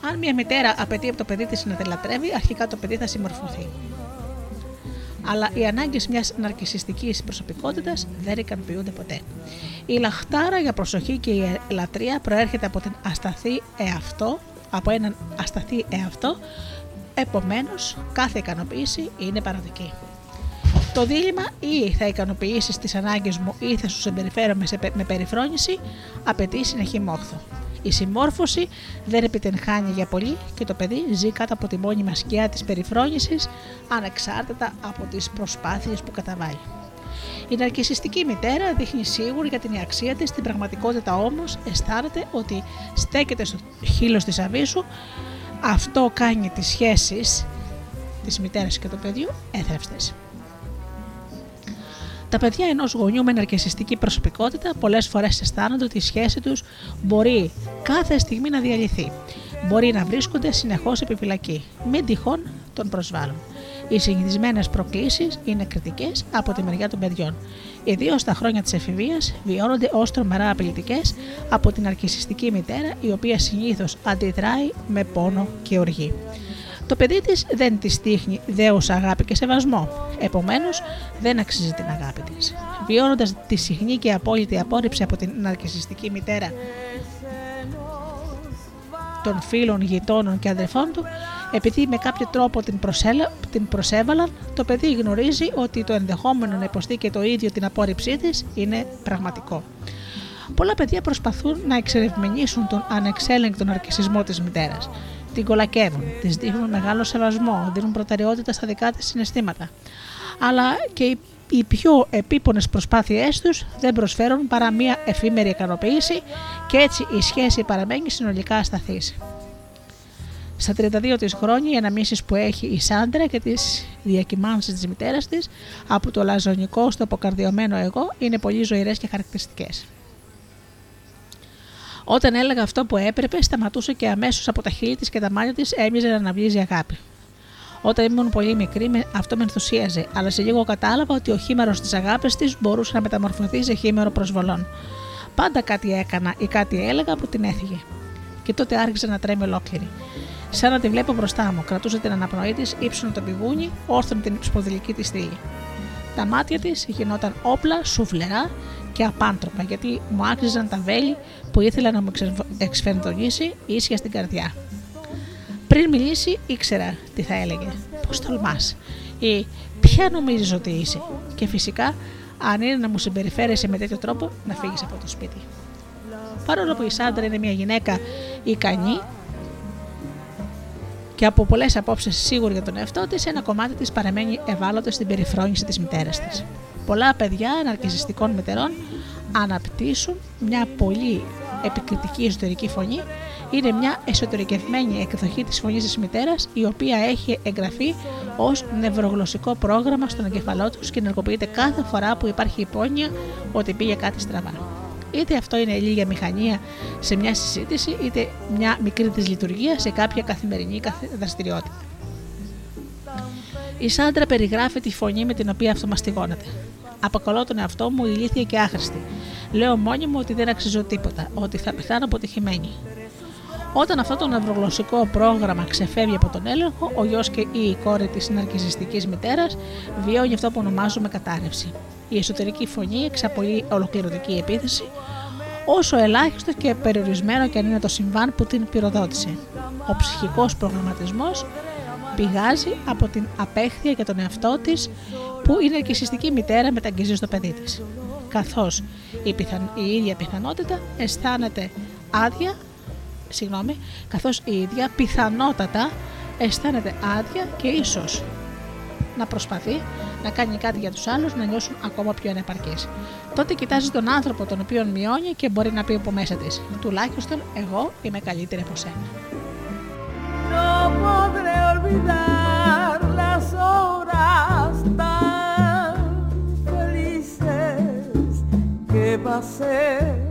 Αν μια μητέρα απαιτεί από το παιδί της να τη λατρεύει, αρχικά το παιδί θα συμμορφωθεί. Αλλά οι ανάγκες μιας ναρκισιστικής προσωπικότητας δεν ικανοποιούνται ποτέ. Η λαχτάρα για προσοχή και η λατρεία προέρχεται από την ασταθή εαυτό, από έναν ασταθή εαυτό, επομένως κάθε ικανοποίηση είναι παραδική. Το δίλημα ή θα ικανοποιήσεις τις ανάγκες μου ή θα σου συμπεριφέρομαι σε- με περιφρόνηση απαιτεί συνεχή μόχθο. Η συμμόρφωση δεν επιτυγχάνει για πολύ και το παιδί ζει κάτω από τη μόνιμα σκιά της περιφρόνησης ανεξάρτητα από τις προσπάθειες που καταβάλει. Η ναρκισιστική μητέρα δείχνει σίγουρη για την αξία της, στην πραγματικότητα όμως αισθάνεται ότι στέκεται στο χείλος της αβίσου, αυτό κάνει τις σχέσεις της μητέρας και του παιδιού έθρευστες. Τα παιδιά ενός γονιού με ναρκισιστική προσωπικότητα πολλές φορές αισθάνονται ότι η σχέση τους μπορεί κάθε στιγμή να διαλυθεί. Μπορεί να βρίσκονται συνεχώς επιφυλακή. Μην τυχόν τον προσβάλλουν. Οι συνηθισμένε προκλήσεις είναι κριτικές από τη μεριά των παιδιών. Ιδίως στα χρόνια της εφηβείας βιώνονται ως τρομερά απειλητικές από την αρκισιστική μητέρα, η οποία συνήθως αντιδράει με πόνο και οργή. Το παιδί της δεν της τύχνει δέουσα αγάπη και σεβασμό. Επομένως, δεν αξίζει την αγάπη της. Βιώνοντας τη συχνή και απόλυτη απόρριψη από την ναρκισιστική μητέρα, των φίλων, γειτόνων και αδερφών του, επειδή με κάποιο τρόπο την, προσέλα, την προσέβαλαν, το παιδί γνωρίζει ότι το ενδεχόμενο να υποστεί και το ίδιο την απόρριψή της είναι πραγματικό. Πολλά παιδιά προσπαθούν να εξερευνήσουν τον ανεξέλεγκτο ναρκισμό της μητέρας. Την κολακεύουν, της δείχνουν μεγάλο σεβασμό, δίνουν προτεραιότητα στα δικά της συναισθήματα. Αλλά και οι οι πιο επίπονες προσπάθειές τους δεν προσφέρουν παρά μία εφήμερη ικανοποίηση και έτσι η σχέση παραμένει συνολικά ασταθής. Στα 32 της χρόνια οι αναμίσεις που έχει η Σάντρα και τις διακυμάνσεις της μητέρας της από το λαζονικό στο αποκαρδιωμένο εγώ είναι πολύ ζωηρές και χαρακτηριστικές. Όταν έλεγα αυτό που έπρεπε, σταματούσε και αμέσως από τα χείλη της και τα μάτια της έμοιαζε να αναβλύζει αγάπη. Όταν ήμουν πολύ μικρή, αυτό με ενθουσίαζε, αλλά σε λίγο κατάλαβα ότι ο χήμερο της αγάπης της μπορούσε να μεταμορφωθεί σε χήμερο προσβολών. Πάντα κάτι έκανα ή κάτι έλεγα που την έφυγε. Και τότε άρχισε να τρέμει ολόκληρη. Σαν να τη βλέπω μπροστά μου, κρατούσε την αναπνοή της, ύψωνε το πηγούνι, όρθωνε την σποδηλική της στήλη. Τα μάτια της γινόταν όπλα, σουβλερά και απάντροπα, γιατί μου άξιζαν τα βέλη που ήθελα να μου εξφενδονήσει ίσια στην καρδιά. Πριν μιλήσει, ήξερα τι θα έλεγε. Πώς τολμάς, ή ποια νομίζεις ότι είσαι; Και φυσικά, αν είναι να μου συμπεριφέρεσαι με τέτοιο τρόπο, να φύγεις από το σπίτι. Παρόλο που η Σάντρα είναι μια γυναίκα ικανή και από πολλές απόψεις σίγουρη για τον εαυτό της, ένα κομμάτι της παραμένει ευάλωτο στην περιφρόνηση της μητέρας της. Πολλά παιδιά αναρκισιστικών μητερών αναπτύσσουν μια πολύ επικριτική εσωτερική φωνή είναι μια εσωτερικευμένη εκδοχή της φωνής της μητέρας η οποία έχει εγγραφεί ως νευρογλωσσικό πρόγραμμα στον εγκεφαλό τους και ενεργοποιείται κάθε φορά που υπάρχει υπόνοια ότι πήγε κάτι στραβά. Είτε αυτό είναι λίγα μηχανία σε μια συζήτηση, είτε μια μικρή της λειτουργία σε κάποια καθημερινή δραστηριότητα. Η Σάντρα περιγράφει τη φωνή με την οποία αυτομαστιγώνεται. Αποκαλώ τον εαυτό μου ηλίθια και άχρηστη. Λέω μόνη μου ότι δεν αξίζω τίποτα, ότι θα πεθάνω αποτυχημένη. Όταν αυτό το νευρογλωσσικό πρόγραμμα ξεφεύγει από τον έλεγχο, ο γιος και ή η κόρη της ναρκιστική μητέρας βιώνει αυτό που ονομάζουμε κατάρρευση. Η εσωτερική φωνή εξαπολύει ολοκληρωτική επίθεση, όσο ελάχιστο και περιορισμένο και αν είναι το συμβάν που την πυροδότησε. Ο ψυχικός προγραμματισμός πηγάζει από την απέχθεια για τον εαυτό της που η ναρκιστική μητέρα μεταγγίζει στο παιδί της. Καθώς η, η ίδια πιθανότητα αισθάνεται άδεια συγγνώμη, καθώς η ίδια πιθανότατα αισθάνεται άδεια και ίσως να προσπαθεί να κάνει κάτι για τους άλλους να νιώσουν ακόμα πιο ανεπαρκείς. Τότε κοιτάζει τον άνθρωπο τον οποίο μειώνει και μπορεί να πει από μέσα της «Τουλάχιστον εγώ είμαι καλύτερη από σένα». Olvidar las horas tan felices que pasé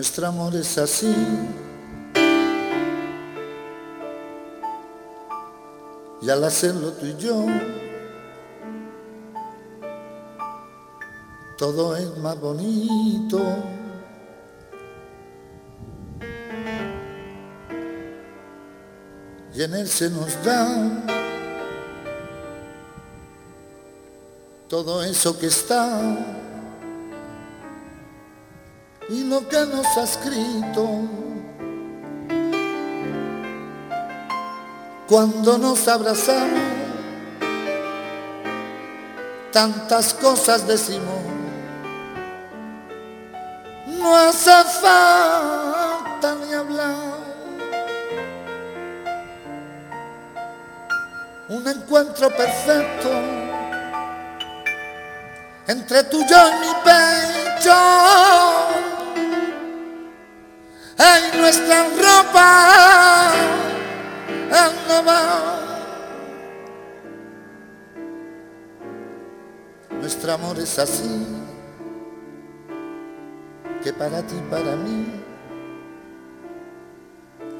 Nuestro amor es así. Y al hacerlo tú y yo, todo es más bonito. Y en él se nos da todo eso que está lo que nos ha escrito. Cuando nos abrazamos, tantas cosas decimos. No hace falta ni hablar. Un encuentro perfecto entre tú y y mi es así, que para ti para mí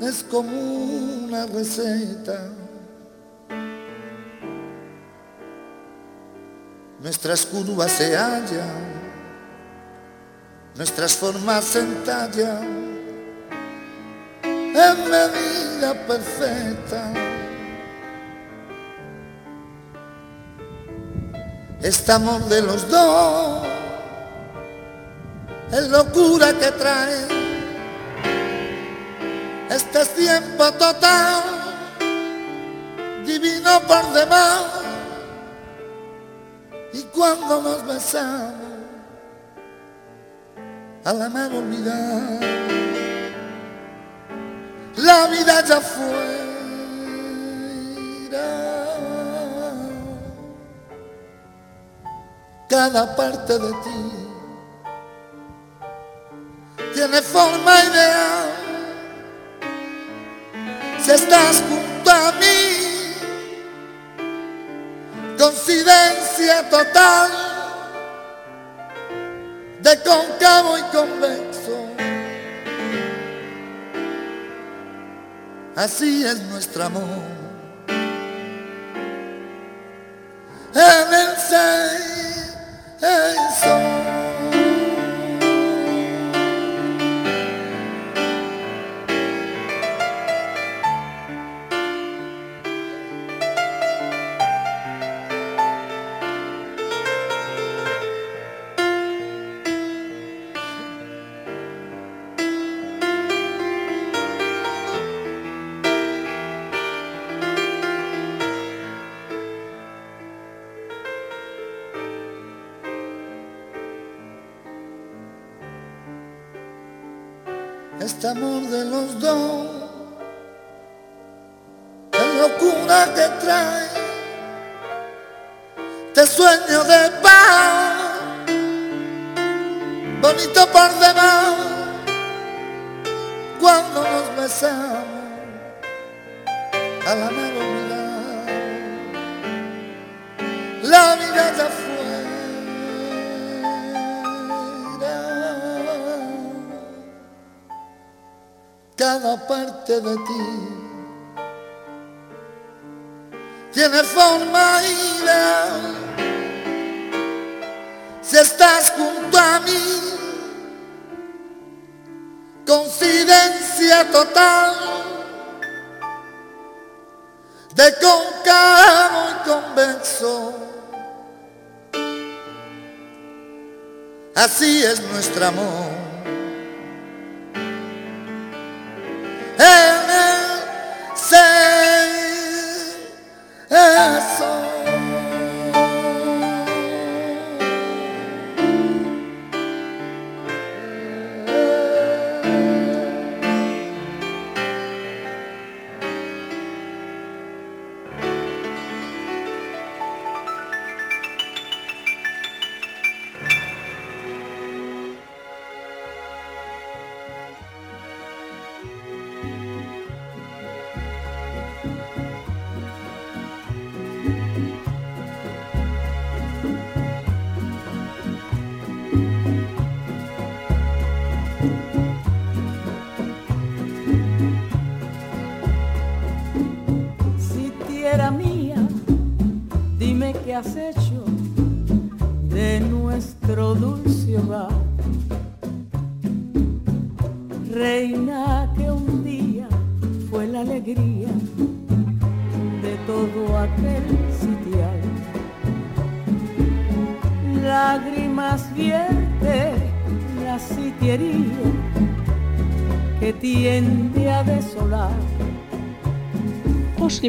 es como una receta. Nuestras curvas se hallan, nuestras formas se entallan en medida perfecta. Amor de los dos es locura que trae. Este es tiempo total, divino por demás. Y cuando nos besamos, a la mano olvidar, la vida ya fuera. Cada parte de ti tiene forma ideal. Si estás junto a mí, coincidencia total de cóncavo y convexo. Así es nuestro amor. Este amor de los dos, la locura que trae, este sueño de paz, bonito por demás, cuando nos besamos, a la mano cada parte de ti tiene forma ideal. Si estás junto a mí, coincidencia total de cóncavo y convexo. Así es nuestro amor.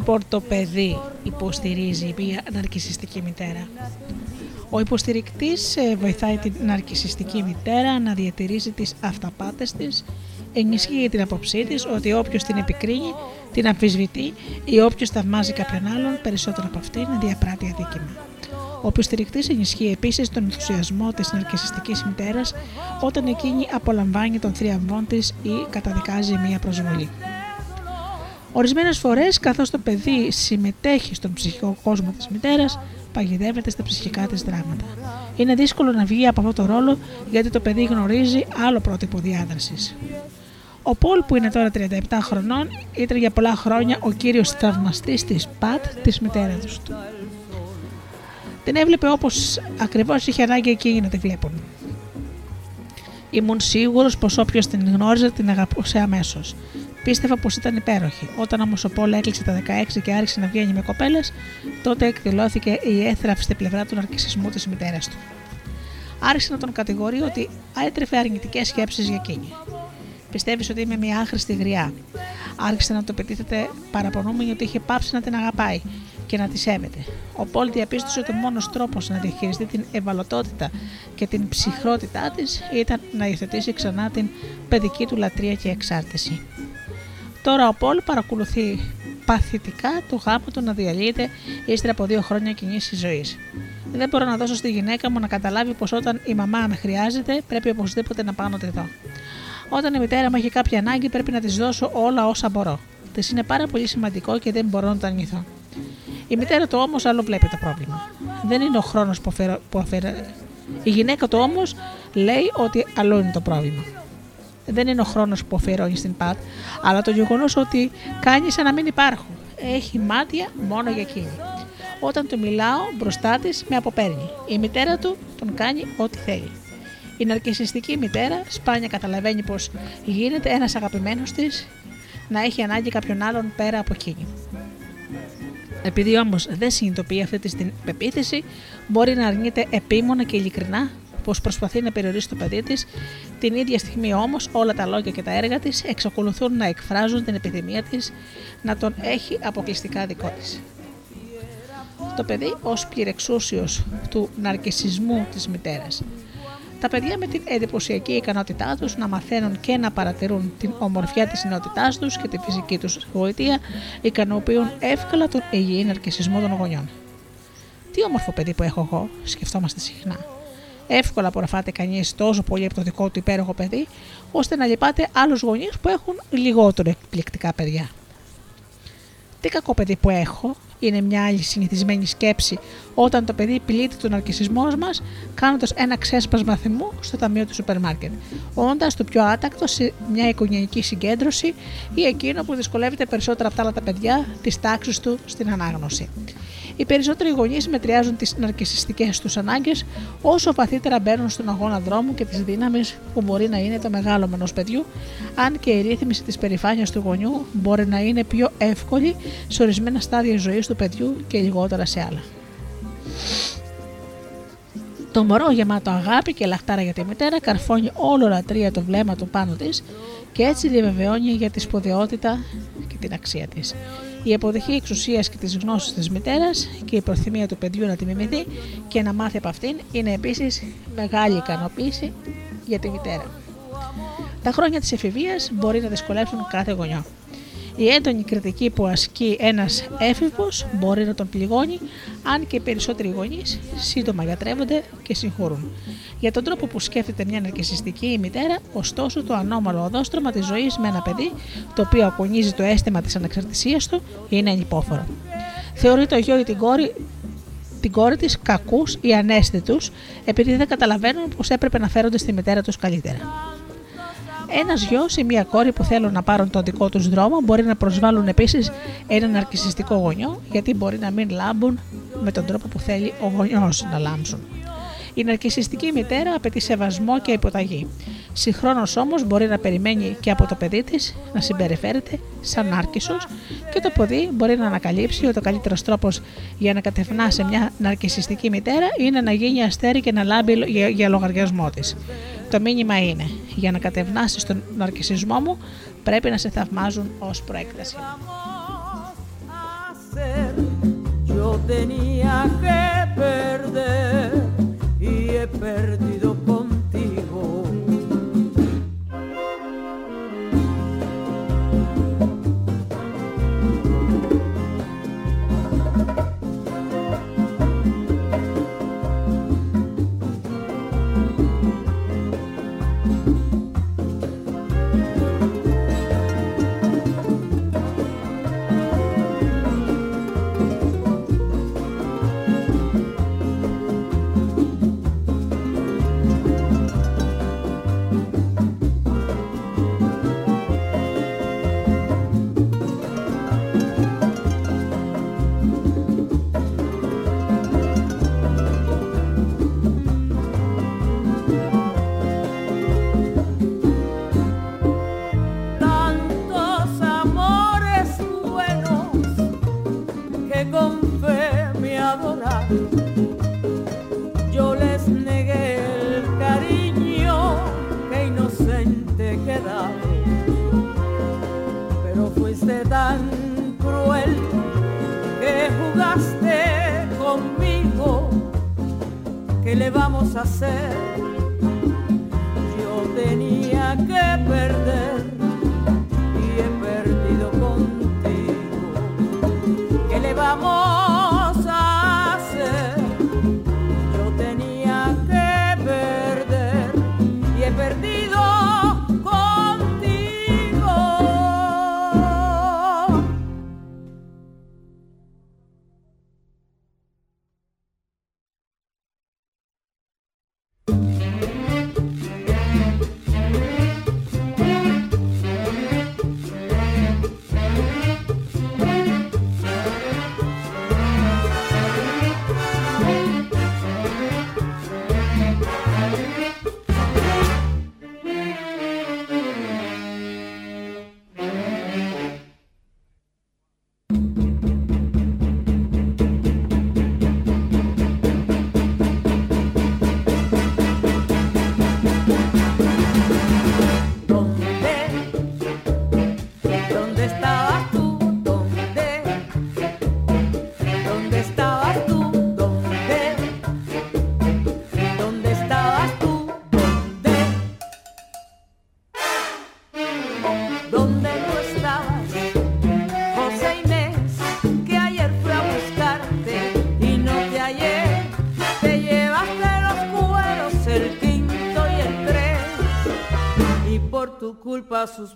Πώς λοιπόν το παιδί υποστηρίζει μια ναρκισιστική μητέρα. Ο υποστηρικτής ε, βοηθάει την ναρκισιστική μητέρα να διατηρήσει τις αυταπάτες της, ενισχύει την απόψή της ότι όποιος την επικρίνει, την αμφισβητεί ή όποιος θαυμάζει κάποιον άλλον περισσότερο από αυτήν διαπράττει αδίκημα. Ο υποστηρικτής ενισχύει επίσης τον ενθουσιασμό της ναρκισιστικής μητέρας όταν εκείνη απολαμβάνει των θρίαμβών της ή καταδικάζει μία προσβολή. Ορισμένες φορές, καθώς το παιδί συμμετέχει στον ψυχικό κόσμο της μητέρας, παγιδεύεται στα ψυχικά της δράματα. Είναι δύσκολο να βγει από αυτό το ρόλο γιατί το παιδί γνωρίζει άλλο πρότυπο διάδρασης. Ο Πολ, που είναι τώρα 37 χρονών, ήταν για πολλά χρόνια ο κύριος θαυμαστής της Πατ, της μητέρας του. Την έβλεπε όπως ακριβώς είχε ανάγκη εκείνη να τη βλέπουν. Ήμουν σίγουρος πως όποιος την γνώριζε την αγαπούσε αμέσως. Πίστευα πως ήταν υπέροχη. Όταν όμω ο Πόλ έκλεισε τα 16 και άρχισε να βγαίνει με κοπέλες, τότε εκδηλώθηκε η έθραυστη πλευρά του ναρκισισμού της μητέρας του. Άρχισε να τον κατηγορεί ότι έτρεφε αρνητικές σκέψεις για εκείνη. Πιστεύεις ότι είμαι μια άχρηστη γριά. Άρχισε να το πετύχεται παραπονούμενη ότι είχε πάψει να την αγαπάει και να τη σέβεται. Ο Πολ διαπίστωσε ότι ο μόνος τρόπος να διαχειριστεί την ευαλωτότητα και την ψυχρότητά της ήταν να υιοθετήσει ξανά την παιδική του λατρεία και εξάρτηση. Τώρα ο Πολ παρακολουθεί παθητικά το γάμο του να διαλύεται ύστερα από δύο χρόνια κοινή ζωής. Δεν μπορώ να δώσω στη γυναίκα μου να καταλάβει πως όταν η μαμά με χρειάζεται, πρέπει οπωσδήποτε να πάω να τη δω. Όταν η μητέρα μου έχει κάποια ανάγκη, πρέπει να της δώσω όλα όσα μπορώ. Της είναι πάρα πολύ σημαντικό και δεν μπορώ να το αρνηθώ. Η μητέρα του όμως άλλο βλέπει το πρόβλημα. Δεν είναι ο χρόνος που, αφαιρε... που αφαιρε... Η γυναίκα του όμως λέει ότι άλλο είναι το πρόβλημα. Δεν είναι ο χρόνος που αφιερώνει στην ΠΑΤ, αλλά το γεγονός ότι κάνει σαν να μην υπάρχουν. Έχει μάτια μόνο για εκείνη. Όταν του μιλάω μπροστά της, με αποπέρνει. Η μητέρα του τον κάνει ό,τι θέλει. Η ναρκισιστική μητέρα σπάνια καταλαβαίνει πως γίνεται ένας αγαπημένος της να έχει ανάγκη κάποιον άλλον πέρα από εκείνη. Επειδή όμως δεν συνειδητοποιεί αυτή την πεποίθηση, μπορεί να αρνείται επίμονα και ειλικρινά πως προσπαθεί να περιορίσει το παιδί της, την ίδια στιγμή όμως όλα τα λόγια και τα έργα της εξακολουθούν να εκφράζουν την επιθυμία της να τον έχει αποκλειστικά δικό της. Το παιδί ως πληρεξούσιος του ναρκισισμού της μητέρας τα παιδιά με την εντυπωσιακή ικανότητά τους να μαθαίνουν και να παρατηρούν την ομορφιά της ενότητάς τους και τη φυσική τους γοητεία ικανοποιούν εύκολα τον υγιή ναρκισμό των γονιών. Τι όμορφο παιδί που έχω εγώ, σκεφτόμαστε συχνά. Εύκολα απορροφάται κανείς τόσο πολύ από το δικό του υπέροχο παιδί, ώστε να λυπάται άλλους γονείς που έχουν λιγότερο εκπληκτικά παιδιά. Τι κακό παιδί που έχω, είναι μια άλλη συνηθισμένη σκέψη όταν το παιδί πλήττει τον αρκισμό μας, κάνοντας ένα ξέσπασμα θυμού στο ταμείο του σούπερ μάρκετ, όντας το πιο άτακτο σε μια οικογενειακή συγκέντρωση ή εκείνο που δυσκολεύεται περισσότερα από τα άλλα τα παιδιά της τάξης του στην ανάγνωση. Οι περισσότεροι γονείς μετριάζουν τις ναρκιστικέ τους ανάγκες όσο βαθύτερα μπαίνουν στον αγώνα δρόμου και τις δύναμη που μπορεί να είναι το μεγάλο ενό παιδιού, αν και η ρύθμιση της περηφάνειας του γονιού μπορεί να είναι πιο εύκολη σε ορισμένα στάδια ζωής του παιδιού και λιγότερα σε άλλα. Το μωρό γεμάτο αγάπη και λαχτάρα για τη μητέρα καρφώνει όλο λατρεία το βλέμμα του πάνω της και έτσι διαβεβαιώνει για τη σπουδαιότητα και την αξία της. Η αποδοχή εξουσίας και της γνώσης της μητέρας και η προθυμία του παιδιού να τη μιμηθεί και να μάθει από αυτήν είναι επίσης μεγάλη ικανοποίηση για τη μητέρα. Τα χρόνια της εφηβείας μπορεί να δυσκολεύσουν κάθε γονιό. Η έντονη κριτική που ασκεί ένας έφηβος μπορεί να τον πληγώνει, αν και οι περισσότεροι γονείς σύντομα γιατρεύονται και συγχωρούν. Για τον τρόπο που σκέφτεται μια ναρκιστική μητέρα, ωστόσο το ανώμαλο οδόστρωμα της ζωής με ένα παιδί, το οποίο ακονίζει το αίσθημα της ανεξαρτησίας του, είναι ανυπόφορο. Θεωρεί το γιο ή την κόρη την κόρη της κακούς ή ανέστητους, επειδή δεν καταλαβαίνουν πως έπρεπε να φέρονται στη μητέρα τους καλύτερα. Ένα γιο ή μία κόρη που θέλουν να πάρουν τον δικό τους δρόμο μπορεί να προσβάλλουν επίσης έναν αρκισιστικό γονιό, γιατί μπορεί να μην λάμπουν με τον τρόπο που θέλει ο γονιός να λάμψουν. Η ναρκισιστική μητέρα απαιτεί σεβασμό και υποταγή. Συγχρόνως όμως μπορεί να περιμένει και από το παιδί της να συμπεριφέρεται σαν νάρκισο και το παιδί μπορεί να ανακαλύψει ότι ο καλύτερος τρόπος για να κατευνά σε μια ναρκισιστική μητέρα είναι να γίνει αστέρι και να λάμπει για, για λογαριασμό της. Το μήνυμα είναι: Για να κατευνάσει τον ναρκισισμό μου, πρέπει να σε θαυμάζουν ως προέκταση. hacer. Yo tenía que perder y he perdido sus.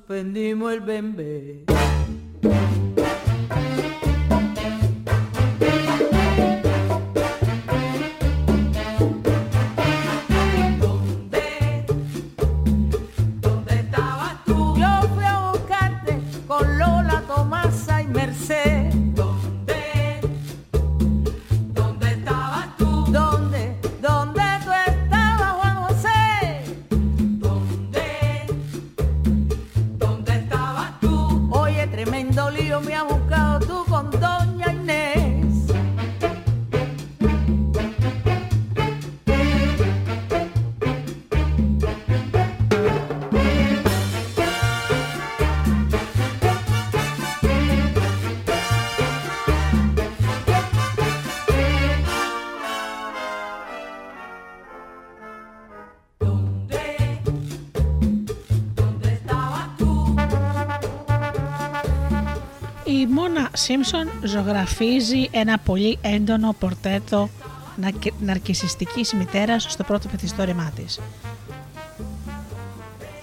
Σίμψον ζωγραφίζει ένα πολύ έντονο πορτέτο ναρκ- ναρκισιστικής μητέρας στο πρώτο μυθιστόρημά της.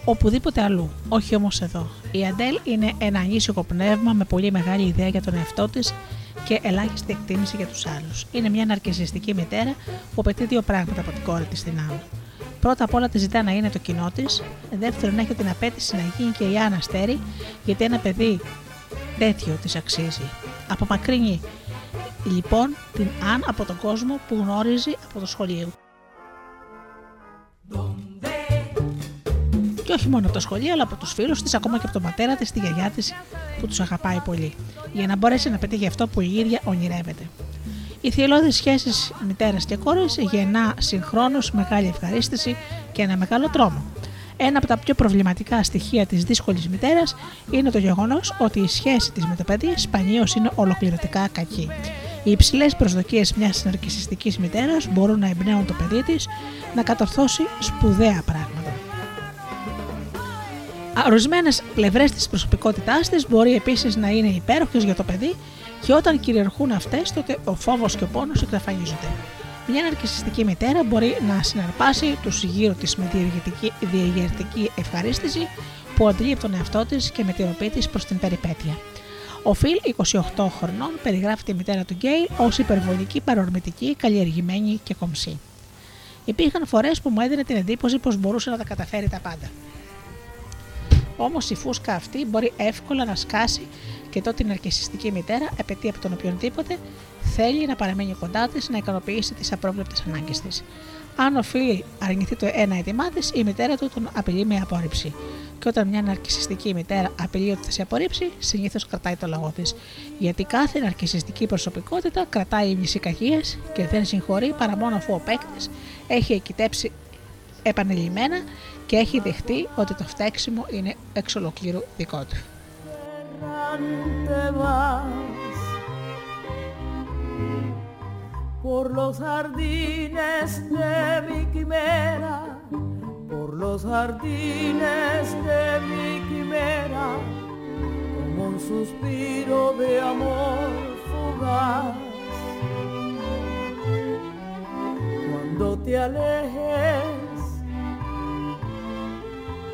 Οπουδήποτε αλλού, όχι όμως εδώ. Η Αντέλ είναι ένα ανήσυχο πνεύμα με πολύ μεγάλη ιδέα για τον εαυτό της και ελάχιστη εκτίμηση για τους άλλους. Είναι μια ναρκισιστική μητέρα που απαιτεί δύο πράγματα από την κόρη της στην άλλη. Πρώτα απ' όλα τη ζητά να είναι το κοινό της. Δεύτερον, έχει την απέτηση να γίνει και η Άννα Αστέρη, γιατί ένα παιδί τέτοιο της αξίζει. Απομακρύνει λοιπόν την Αν από τον κόσμο που γνώριζε από το σχολείο. Και όχι μόνο από το σχολείο, αλλά από τους φίλους της, ακόμα και από τον πατέρα της, τη γιαγιά της, που τους αγαπάει πολύ, για να μπορέσει να πετύχει αυτό που η ίδια ονειρεύεται. Οι θελώδει σχέσεις μητέρα και κόρη γεννά συγχρόνως μεγάλη ευχαρίστηση και ένα μεγάλο τρόμο. Ένα από τα πιο προβληματικά στοιχεία της δύσκολης μητέρας είναι το γεγονός ότι η σχέση της με το παιδί σπανίως είναι ολοκληρωτικά κακή. Οι υψηλές προσδοκίες μιας ναρκιστική μητέρας μπορούν να εμπνέουν το παιδί της να κατορθώσει σπουδαία πράγματα. Ορισμένες πλευρές της προσωπικότητάς της μπορεί επίσης να είναι υπέροχες για το παιδί και όταν κυριαρχούν αυτές, τότε ο φόβος και ο πόνος εξαφανίζονται. Μια ναρκιστική μητέρα μπορεί να συναρπάσει τους γύρω της με διαγερτική ευχαρίστηση που αντλεί από τον εαυτό της και με την οποία της προς την περιπέτεια. Ο Φιλ, 28 χρονών, περιγράφει τη μητέρα του Γκέι ως υπερβολική, παρορμητική, καλλιεργημένη και κομψή. Υπήρχαν φορές που μου έδινε την εντύπωση πως μπορούσε να τα καταφέρει τα πάντα. Όμως η φούσκα αυτή μπορεί εύκολα να σκάσει και τότε η ναρκιστική μητέρα απαιτεί από τον οποιονδήποτε θέλει να παραμείνει κοντά της να ικανοποιήσει τις απρόβλεπτες ανάγκες της. Αν ο Φιλ αρνηθεί το ένα έτοιμά της, η μητέρα του τον απειλεί με απόρριψη. Και όταν μια ναρκιστική μητέρα απειλεί ότι θα σε απορρίψει, συνήθως κρατάει το λαό της. Γιατί κάθε ναρκιστική προσωπικότητα κρατάει μυσικαγίε και δεν συγχωρεί παρά μόνο αφού ο παίκτης έχει εκητέψει επανειλημμένα και έχει δεχτεί ότι το φταίξιμο είναι εξ ολοκλήρου δικό του. Por los jardines de mi quimera, por los jardines de mi quimera, como un suspiro de amor fugaz. Cuando te alejes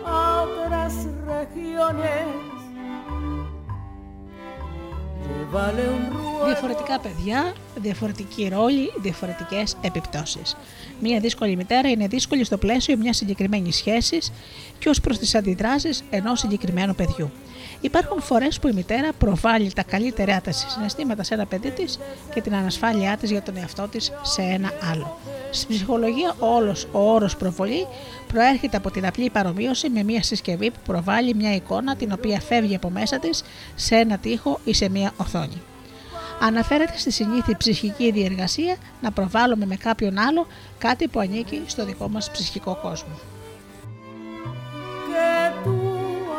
a otras regiones. Διαφορετικά παιδιά, διαφορετική ρόλη, διαφορετικές επιπτώσεις. Μία δύσκολη μητέρα είναι δύσκολη στο πλαίσιο μιας συγκεκριμένης σχέσης και ως προς τις αντιδράσεις ενός συγκεκριμένου παιδιού. Υπάρχουν φορές που η μητέρα προβάλλει τα καλύτερά της συναισθήματα σε ένα παιδί της και την ανασφάλειά της για τον εαυτό της σε ένα άλλο. Στην ψυχολογία, όλος ο όρος προβολή προέρχεται από την απλή παρομοίωση με μια συσκευή που προβάλλει μια εικόνα την οποία φεύγει από μέσα της σε ένα τοίχο ή σε μια οθόνη. Αναφέρεται στη συνήθη ψυχική διεργασία να προβάλλουμε με κάποιον άλλο κάτι που ανήκει στο δικό μας ψυχικό κόσμο. que tú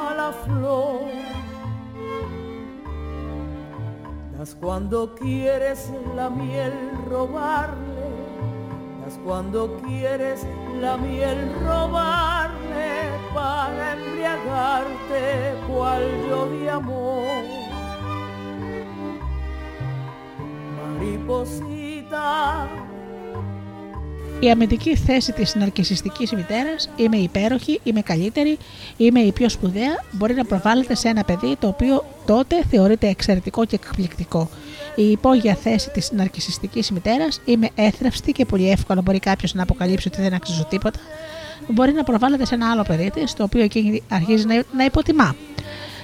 a la flor das cuando quieres la miel robarle, das cuando quieres la miel robarle para embriagarte cual yo de amor. Mariposita, Η αμυντική θέση της ναρκισιστικής μητέρας «Είμαι υπέροχη, είμαι καλύτερη, είμαι η πιο σπουδαία» μπορεί να προβάλλεται σε ένα παιδί το οποίο τότε θεωρείται εξαιρετικό και εκπληκτικό. Η υπόγεια θέση της ναρκισιστικής μητέρας «Είμαι έθραυστη και πολύ εύκολα μπορεί κάποιος να αποκαλύψει ότι δεν αξίζω τίποτα» μπορεί να προβάλλεται σε ένα άλλο παιδί της, το οποίο εκείνη αρχίζει να, να υποτιμά.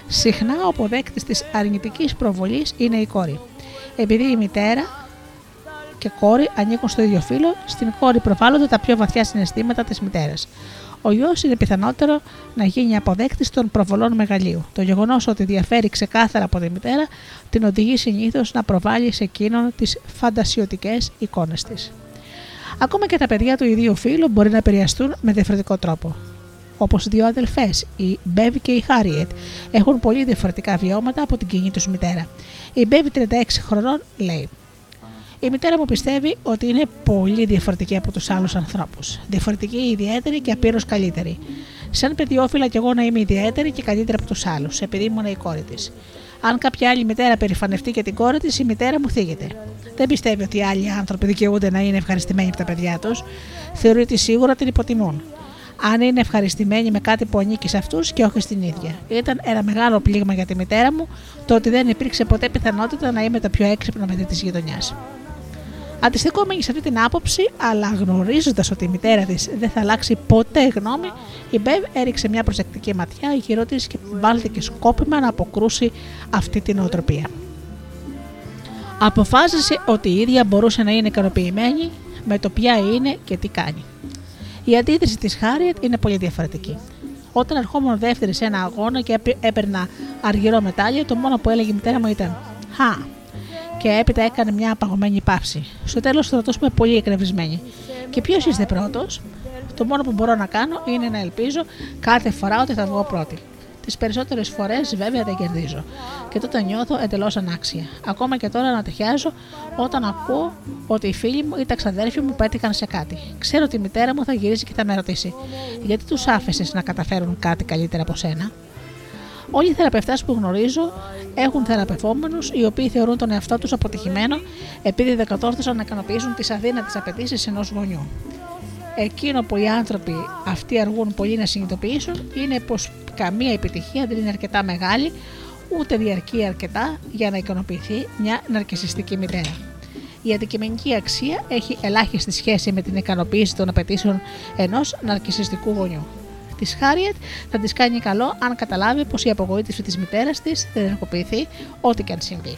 Συχνά ο αποδέκτης της αρνητικής προβολής είναι η κόρη. Επειδή η μητέρα και κόρη ανήκουν στο ίδιο φύλλο, στην κόρη προβάλλονται τα πιο βαθιά συναισθήματα της μητέρας. Ο γιος είναι πιθανότερο να γίνει αποδέκτης των προβολών μεγαλείου. Το γεγονός ότι διαφέρει ξεκάθαρα από τη μητέρα την οδηγεί συνήθως να προβάλλει σε εκείνον τις φαντασιωτικές εικόνες της. Ακόμα και τα παιδιά του ιδίου φύλου μπορεί να επηρεαστούν με διαφορετικό τρόπο. Όπως δύο αδελφές, η Μπέβι και η Χάριετ, έχουν πολύ διαφορετικά βιώματα από την κοινή τους μητέρα. Η Μπέβι, 36 χρονών, λέει: η μητέρα μου πιστεύει ότι είναι πολύ διαφορετική από τους άλλους ανθρώπους. Διαφορετική, ιδιαίτερη και απείρως καλύτερη. Σαν παιδιόφιλα κι εγώ να είμαι ιδιαίτερη και καλύτερη από τους άλλους, επειδή ήμουν η κόρη της. Αν κάποια άλλη μητέρα περηφανευτεί για την κόρη της, η μητέρα μου θίγεται. Δεν πιστεύει ότι οι άλλοι άνθρωποι δικαιούνται να είναι ευχαριστημένοι από τα παιδιά τους. Θεωρεί ότι σίγουρα την υποτιμούν. Αν είναι ευχαριστημένοι με κάτι που ανήκει σε αυτούς και όχι στην ίδια. Ήταν ένα μεγάλο πλήγμα για τη μητέρα μου το ότι δεν υπήρξε ποτέ πιθανότητα να είμαι το πιο έξυπνο παιδί της γειτονιάς. Αντιστοιχόμενη σε αυτή την άποψη, αλλά γνωρίζοντας ότι η μητέρα της δεν θα αλλάξει ποτέ γνώμη, η Μπεβ έριξε μια προσεκτική ματιά γύρω της και βάλθηκε σκόπιμα να αποκρούσει αυτή την οτροπία. Αποφάσισε ότι η ίδια μπορούσε να είναι ικανοποιημένη με το ποια είναι και τι κάνει. Η αντίθεση της Χάριετ είναι πολύ διαφορετική. Όταν ερχόμουν δεύτερη σε ένα αγώνα και έπαιρνα αργυρό μετάλλιο, το μόνο που έλεγε η μητέρα μου ήταν Χα. Και έπειτα έκανε μια απαγωμένη παύση. Στο τέλος θα ρωτούσαμε πολύ εκνευρισμένη. Και ποιος είστε πρώτος, το μόνο που μπορώ να κάνω είναι να ελπίζω κάθε φορά ότι θα βγω πρώτη. Τις περισσότερες φορές βέβαια δεν κερδίζω. Και τότε νιώθω εντελώς ανάξια. Ακόμα και τώρα να τυχιάζω όταν ακούω ότι οι φίλοι μου ή τα ξαδέρφια μου πέτυχαν σε κάτι. Ξέρω ότι η μητέρα μου θα γυρίσει και θα με ρωτήσει: Γιατί τους άφησε να καταφέρουν κάτι καλύτερα από σένα; Όλοι οι θεραπευτές που γνωρίζω έχουν θεραπευόμενους οι οποίοι θεωρούν τον εαυτό τους αποτυχημένο επειδή δεν κατόρθωσαν να ικανοποιήσουν τις αδύνατες απαιτήσεις ενός γονιού. Εκείνο που οι άνθρωποι αυτοί αργούν πολύ να συνειδητοποιήσουν είναι πως καμία επιτυχία δεν είναι αρκετά μεγάλη ούτε διαρκεί αρκετά για να ικανοποιηθεί μια ναρκισιστική μητέρα. Η αντικειμενική αξία έχει ελάχιστη σχέση με την ικανοποίηση των απαιτήσεων ενός ναρκισιστικού γονιού. Της Χάριετ θα της κάνει καλό αν καταλάβει πως η απογοήτευση της μητέρας της δεν ενεργοποιηθεί ό,τι και αν συμβεί.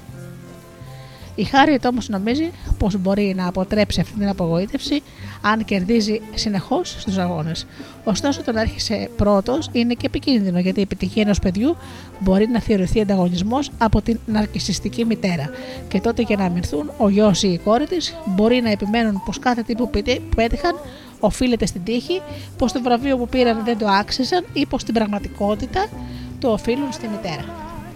Η Χάριετ όμως νομίζει πως μπορεί να αποτρέψει αυτή την απογοήτευση αν κερδίζει συνεχώς στους αγώνες. Ωστόσο, το να έρχεσαι πρώτος είναι και επικίνδυνο γιατί η επιτυχία ενός παιδιού μπορεί να θεωρηθεί ανταγωνισμός από την ναρκιστική μητέρα. Και τότε για να αμυνθούν, ο γιος ή η κόρη της μπορεί να επιμένουν πως κάθε τι που πέτυχαν οφείλεται στην τύχη, πως το βραβείο που πήραν δεν το άξιζαν ή πως στην πραγματικότητα το οφείλουν στη μητέρα.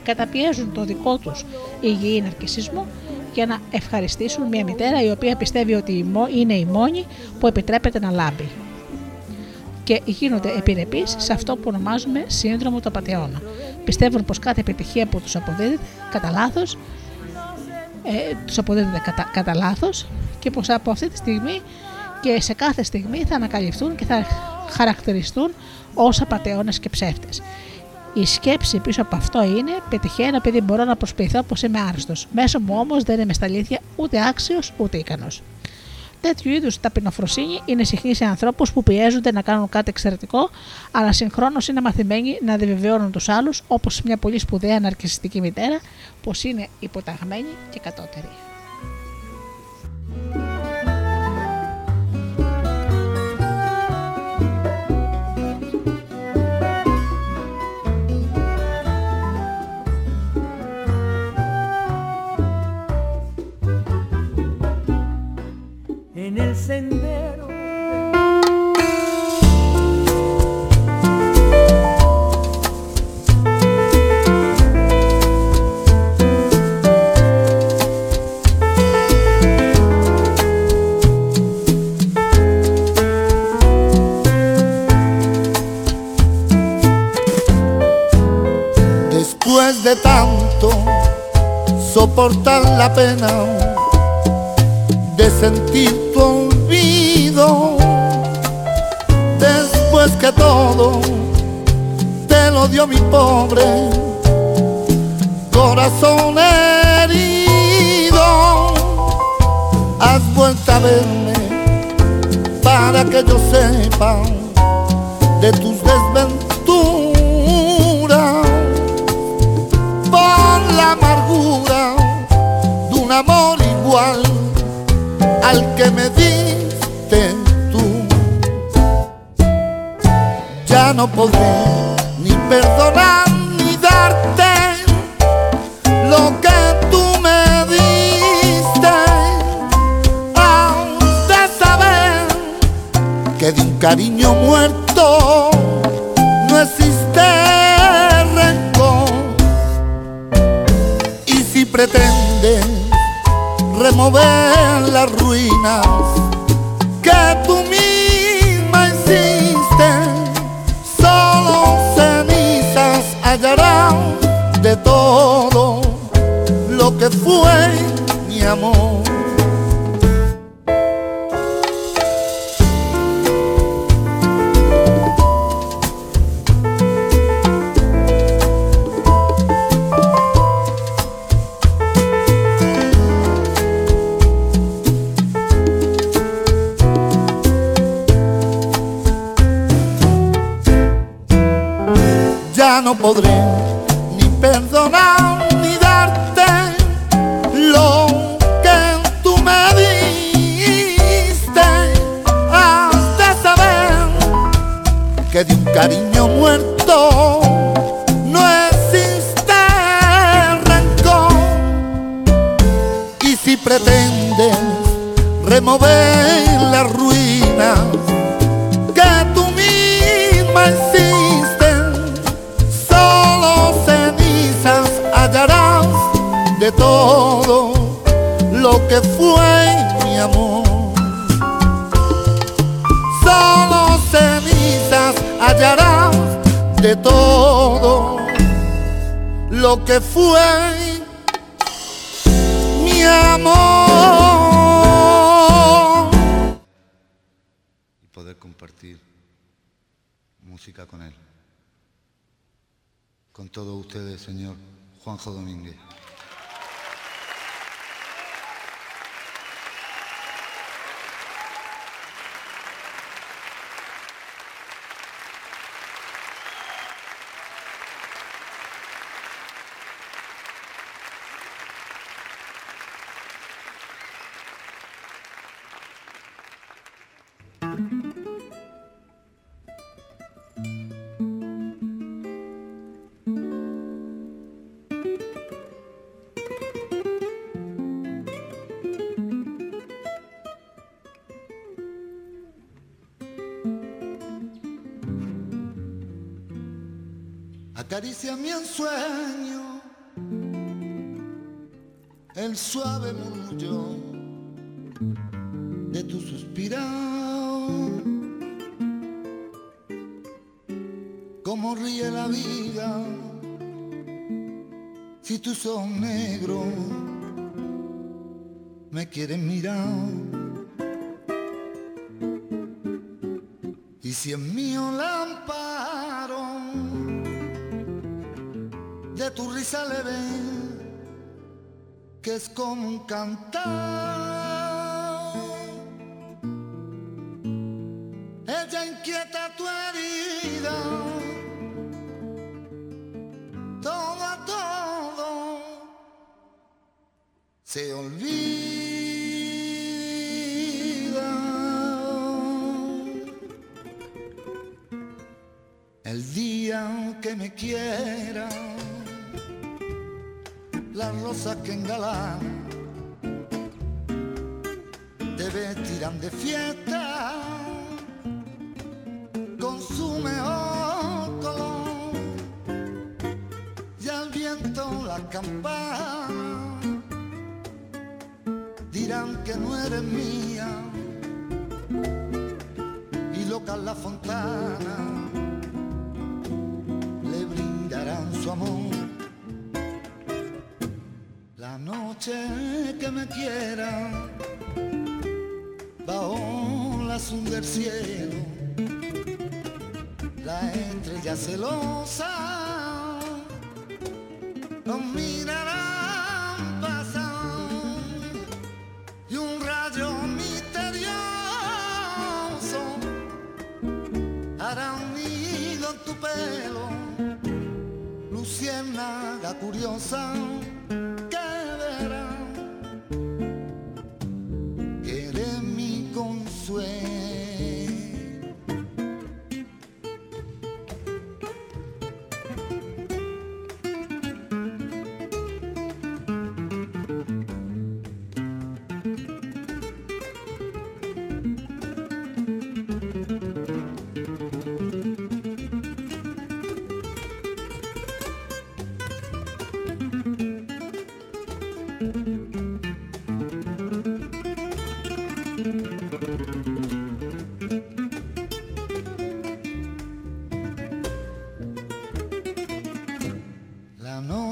Καταπιέζουν το δικό τους υγιή ναρκισισμό για να ευχαριστήσουν μια μητέρα η οποία πιστεύει ότι είναι η μόνη που επιτρέπεται να λάμπει. Και γίνονται επιρρεπείς σε αυτό που ονομάζουμε σύνδρομο του απαταιώνα. Πιστεύουν πως κάθε επιτυχία που τους αποδίδεται κατά λάθος ε, τους αποδίδεται κατά, κατά λάθος και πως από αυτή τη στιγμή και σε κάθε στιγμή θα ανακαλυφθούν και θα χαρακτηριστούν ως απαταιώνες και ψεύτες. Η σκέψη πίσω από αυτό είναι: Πετυχαίνω επειδή μπορώ να προσποιηθώ πως είμαι άρρωστο. Μέσω μου όμως δεν είμαι στα αλήθεια ούτε άξιος ούτε ικανός. Τέτοιου είδους ταπεινοφροσύνη είναι συχνή σε ανθρώπους που πιέζονται να κάνουν κάτι εξαιρετικό, αλλά συγχρόνως είναι μαθημένοι να διαβεβαιώνουν τους άλλους, όπως μια πολύ σπουδαία ναρκιστική μητέρα, πως είναι υποταγμένη και κατώτερη. En el sendero. Después de tanto soportar la pena de sentir tu olvido, después que todo te lo dio mi pobre corazón herido, has vuelto a verme para que yo sepa de tus que me diste tú. Ya no podré ni perdonar ni darte lo que tú me diste. Has de saber que de un cariño muerto no existe rencor. Y si pretendes remover las ruinas que tú misma hiciste, solo cenizas hallarán de todo lo que fue mi amor. No podré ni perdonar ni darte lo que tú me diste. Has de saber que de un cariño muerto no existe rencor. Y si pretendes remover todo lo que fue mi amor. Solo cenizas hallarás de todo lo que fue mi amor. y poder compartir música con él. Con todos ustedes, señor Juanjo Domínguez. Acaricia mi ensueño, el suave murmullo de tu suspirado. Cómo ríe la vida si tus ojos negros me quieren mirar. Y si en mío la de tu risa le ven que es como un cantar.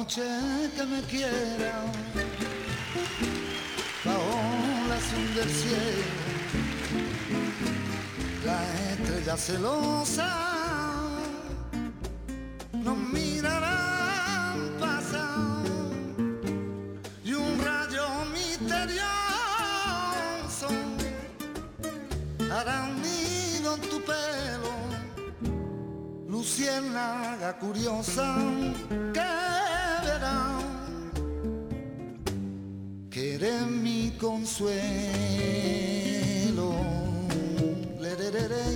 Noche que me quiera. Bajo la azul del cielo, la estrella celosa nos mirarán pasar y un rayo misterioso hará un nido en tu pelo luciérnaga curiosa que Querer mi consuelo. Le, le, le,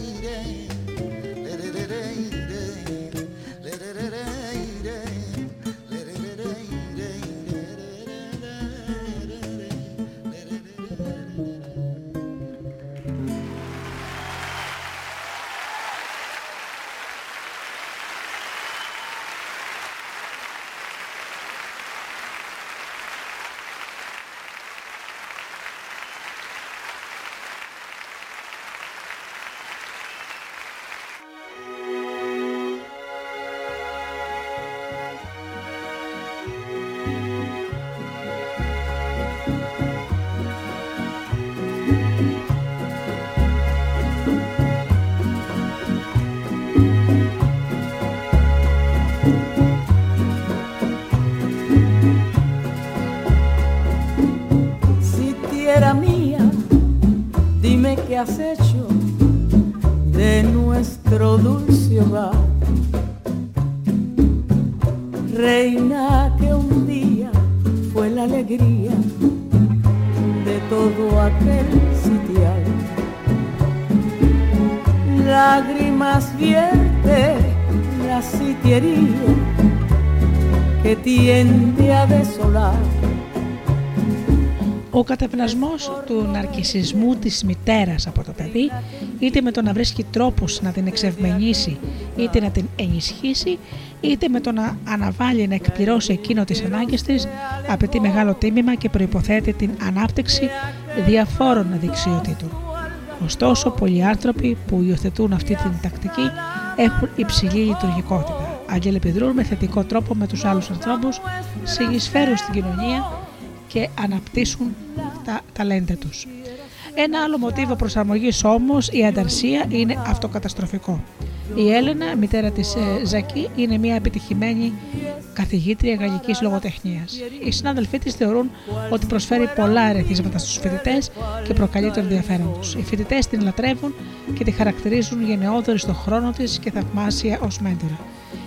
cacete. Ο κατευνασμός του ναρκισισμού της μητέρας από το παιδί, είτε με το να βρίσκει τρόπους να την εξευμενήσει, είτε να την ενισχύσει, είτε με το να αναβάλει να εκπληρώσει εκείνο τις ανάγκες της, απαιτεί μεγάλο τίμημα και προϋποθέτει την ανάπτυξη διαφόρων δεξιοτήτων. Ωστόσο, πολλοί άνθρωποι που υιοθετούν αυτή την τακτική έχουν υψηλή λειτουργικότητα. Αγγελεπιδρούν με θετικό τρόπο με τους άλλους ανθρώπους, συνεισφέρουν στην κοινωνία και αναπτύσσουν τα ταλέντα τους. Ένα άλλο μοτίβο προσαρμογής όμως, η ανταρσία, είναι αυτοκαταστροφικό. Η Έλενα, μητέρα της ε, Ζακή, είναι μια επιτυχημένη καθηγήτρια γαλλικής λογοτεχνίας. Οι συνάδελφοί της θεωρούν ότι προσφέρει πολλά ερεθίσματα στους φοιτητές και προκαλεί το ενδιαφέρον τους. Οι φοιτητές την λατρεύουν και τη χαρακτηρίζουν γενναιόδορη στον χρόνο της και θαυμάσια ως μέντορα.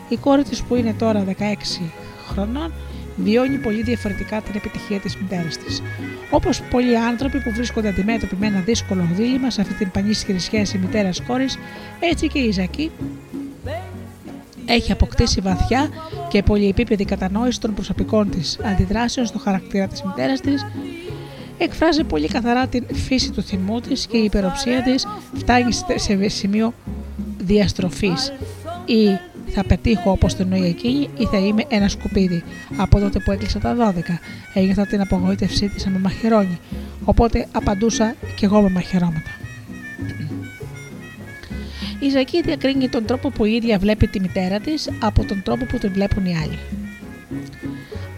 Η κόρη της που είναι τώρα 16 χρονών βιώνει πολύ διαφορετικά την επιτυχία της μητέρας της. Όπως πολλοί άνθρωποι που βρίσκονται αντιμέτωποι με ένα δύσκολο δίλημα σε αυτή την πανίσχυρη σχέση μητέρας-κόρης, έτσι και η Ζακή έχει αποκτήσει βαθιά και πολυεπίπεδη κατανόηση των προσωπικών της αντιδράσεων στο χαρακτήρα της μητέρας της, εκφράζει πολύ καθαρά την φύση του θυμού της και η υπεροψία της φτάνει σε σημείο διαστροφής ή θα πετύχω όπως το εννοεί εκείνη ή θα είμαι ένα σκουπίδι. Από τότε που έκλεισα τα 12, ένιωθα την απογοήτευσή της να με μαχαιρώνει, οπότε απαντούσα κι εγώ με μαχαιρώματα. Η Ζακή διακρίνει τον τρόπο που η ίδια βλέπει τη μητέρα της από τον τρόπο που την βλέπουν οι άλλοι.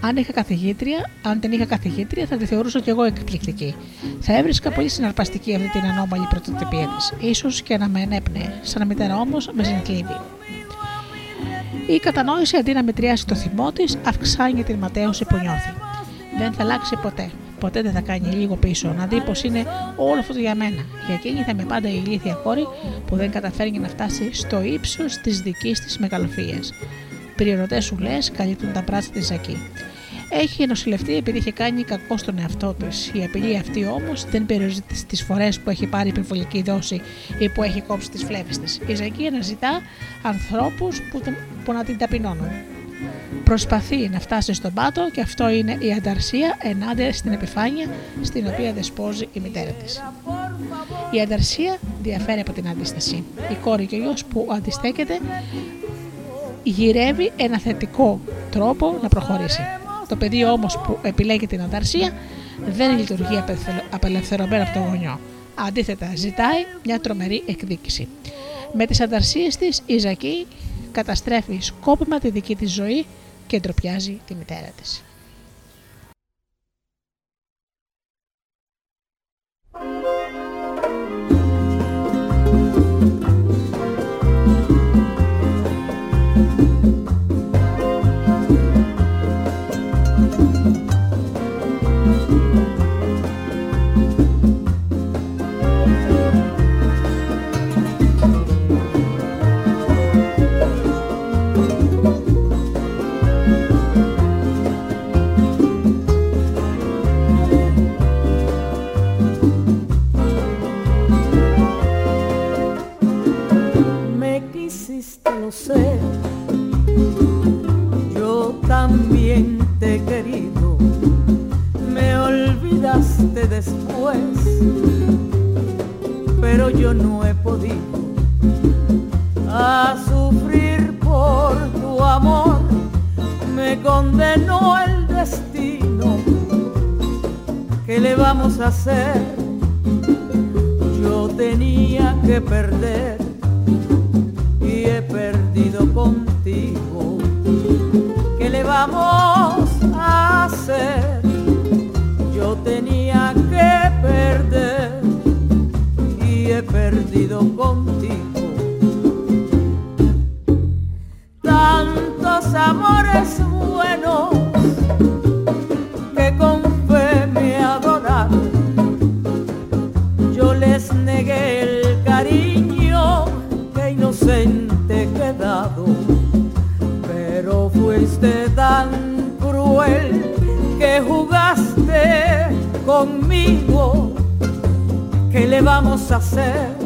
Αν είχα καθηγήτρια, αν δεν είχα καθηγήτρια, θα τη θεωρούσα κι εγώ εκπληκτική. Θα έβρισκα πολύ συναρπαστική αυτή την ανώμαλη πρωτοτυπία της. σω και να με ενέπνεε. Σαν μητέρα όμως με συνεκλείβει. Η κατανόηση αντί να μετριάσει το θυμό της, αυξάνει την ματέωση που νιώθει. Δεν θα αλλάξει ποτέ. Ποτέ δεν θα κάνει λίγο πίσω, να δει πως είναι όλο αυτό για μένα. Για εκείνη θα είμαι πάντα η ηλίθια κόρη που δεν καταφέρνει να φτάσει στο ύψος της δικής της μεγαλοφίας. Πριονοτέ σου λες, καλύπτουν τα πράτσα της Ζακή. Έχει νοσηλευτεί επειδή είχε κάνει κακό στον εαυτό της. Η απειλή αυτή όμως δεν περιορίζεται στι φορές που έχει πάρει υπερβολική δόση ή που έχει κόψει τις φλέβες της. Η Ζακή αναζητά ανθρώπους που, την- που να την ταπεινώνουν. Προσπαθεί να φτάσει στον πάτο και αυτό είναι η ανταρσία ενάντια στην επιφάνεια στην οποία δεσπόζει η μητέρα της. Η ανταρσία διαφέρει από την αντίσταση. Η κόρη και ο γιος που αντιστέκεται γυρεύει ένα θετικό τρόπο να προχωρήσει. Το παιδί όμως που επιλέγει την ανταρσία δεν λειτουργεί απελευθε- απελευθερωμένο από το γονιό. Αντίθετα, ζητάει μια τρομερή εκδίκηση. Με τις ανταρσίες της, η Ζακή καταστρέφει σκόπιμα τη δική της ζωή και ντροπιάζει τη μητέρα της. lo sé. Yo también te he querido, me olvidaste después, pero yo no he podido a sufrir por tu amor, me condenó el destino. ¿Qué le vamos a hacer? Yo tenía que perder contigo. ¿Qué le vamos a hacer? Yo tenía que perder y he perdido contigo. Tantos amores buenos que con fe me adoraron. Yo les negué el que jugaste conmigo. ¿Qué le vamos a hacer?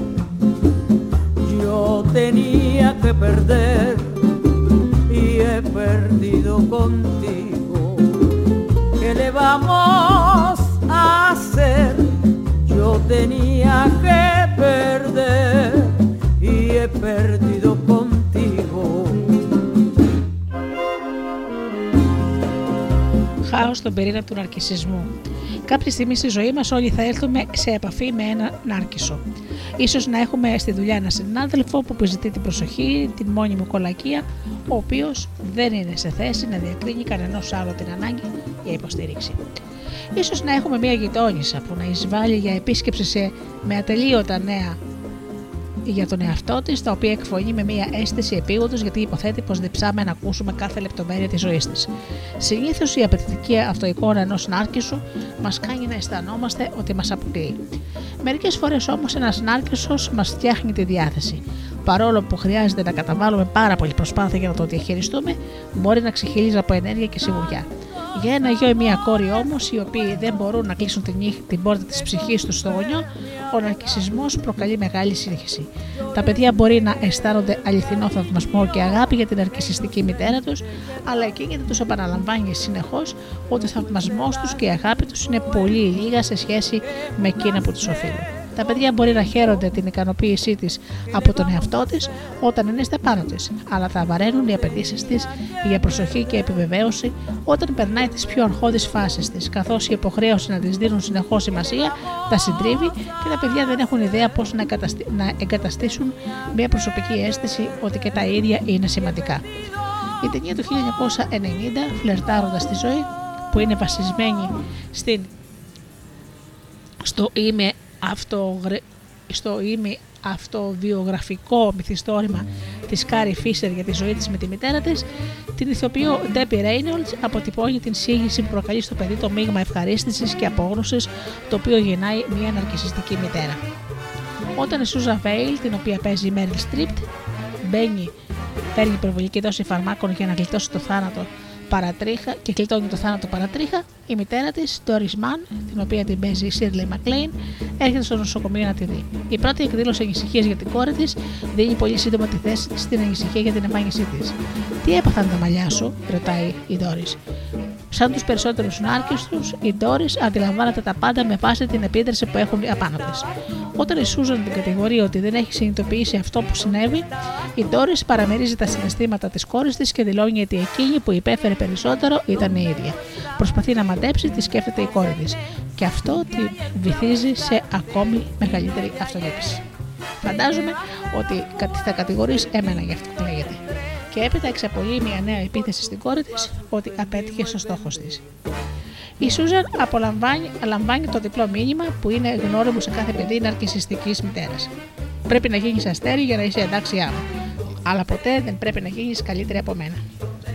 Yo tenía que perder y he perdido contigo. ¿Qué le vamos a hacer? Yo tenía que perder y he perdido contigo. Χάος στον πυρήνα του ναρκισισμού. Κάποια στιγμή στη ζωή μας όλοι θα έλθουμε σε επαφή με ένα νάρκισο. Ίσως να έχουμε στη δουλειά ένα συνάδελφο που επιζητεί την προσοχή, την μόνιμη κολακία, ο οποίος δεν είναι σε θέση να διακρίνει κανενός άλλο την ανάγκη για υποστήριξη. Ίσως να έχουμε μια γειτόνισσα που να εισβάλλει για επίσκεψη σε, με ατελείωτα νέα για τον εαυτό της, τα οποία εκφωνεί με μια αίσθηση επίγοντος γιατί υποθέτει πως διψάμε να ακούσουμε κάθε λεπτομέρεια της ζωής της. Συνήθως η απαιτητική αυτοεικόνα ενός νάρκησου μας κάνει να αισθανόμαστε ότι μας αποκλείει. Μερικές φορές όμως ένας νάρκησο μας φτιάχνει τη διάθεση. Παρόλο που χρειάζεται να καταβάλουμε πάρα πολύ προσπάθεια για να το διαχειριστούμε, μπορεί να ξεχυλίζει από ενέργεια και σιγουριά. Για ένα γιο ή μία κόρη όμως, οι οποίοι δεν μπορούν να κλείσουν την, νύχ- την πόρτα της ψυχής τους στο γονιό, ο ναρκισμό προκαλεί μεγάλη σύγχυση. Τα παιδιά μπορεί να αισθάνονται αληθινό θαυμασμό και αγάπη για την ναρκισιστική μητέρα τους, αλλά εκείνη δεν τους επαναλαμβάνει συνεχώς ότι ο θαυμασμός τους και η αγάπη τους είναι πολύ λίγα σε σχέση με εκείνα που τους οφείλουν. Τα παιδιά μπορεί να χαίρονται την ικανοποίησή της από τον εαυτό της όταν είναι στα πάνω της, αλλά θα βαραίνουν οι απαιτήσεις της για προσοχή και επιβεβαίωση όταν περνάει τις πιο αρχώδει φάσεις της, καθώς η υποχρέωση να της δίνουν συνεχώς σημασία τα συντρίβει και τα παιδιά δεν έχουν ιδέα πώς να, εγκαταστη- να εγκαταστήσουν μια προσωπική αίσθηση ότι και τα ίδια είναι σημαντικά. Η ταινία του 1990, Φλερτάροντας τη ζωή, που είναι βασισμένη στην στο ημι, αυτογρε... στο ημιαυτοβιογραφικό μυθιστόρημα της Κάρι Φίσερ για τη ζωή της με τη μητέρα της, την ηθοποιό Debbie Reynolds αποτυπώνει την σύγχυση που προκαλεί στο παιδί το μείγμα ευχαρίστησης και απόγνωσης το οποίο γεννάει μια ναρκισιστική μητέρα. Όταν η Σουζάν Βέιλ, την οποία παίζει η Μέριλ Στριπ, μπαίνει, παίρνει υπερβολική δόση φαρμάκων για να γλιτώσει το θάνατο παρατρίχα και κλειτώνει το θάνατο παρατρίχα, η μητέρα της, Doris Mann, την οποία την παίζει η Shirley MacLaine, έρχεται στο νοσοκομείο να τη δει. Η πρώτη εκδήλωση ανησυχία για την κόρη της δίνει πολύ σύντομα τη θέση τη στην ανησυχία για την εμφάνισή της. Τι έπαθαν τα μαλλιά σου, ρωτάει η Doris. Σαν τους περισσότερους νάρκε τους, η Ντόρι αντιλαμβάνεται τα πάντα με βάση την επίδραση που έχουν απάνω τη. Όταν η Σούζαν την κατηγορεί ότι δεν έχει συνειδητοποιήσει αυτό που συνέβη, η Ντόρι παραμερίζει τα συναισθήματα της κόρης της και δηλώνει ότι εκείνη που υπέφερε περισσότερο ήταν η ίδια. Προσπαθεί να μαντέψει τι σκέφτεται η κόρη της. Και αυτό τη βυθίζει σε ακόμη μεγαλύτερη αυτολέπιση. Φαντάζομαι ότι θα κατηγορείς εμένα για αυτό που λέγεται και έπειτα εξαπολύει μια νέα επίθεση στην κόρη της ότι απέτυχε στο στόχος της. Η Σούζαν απολαμβάνει λαμβάνει το διπλό μήνυμα που είναι γνώριμο σε κάθε παιδί ναρκισιστικής μητέρας. Πρέπει να γίνεις αστέρι για να είσαι εντάξιά μου. Αλλά ποτέ δεν πρέπει να γίνεις καλύτερη από μένα.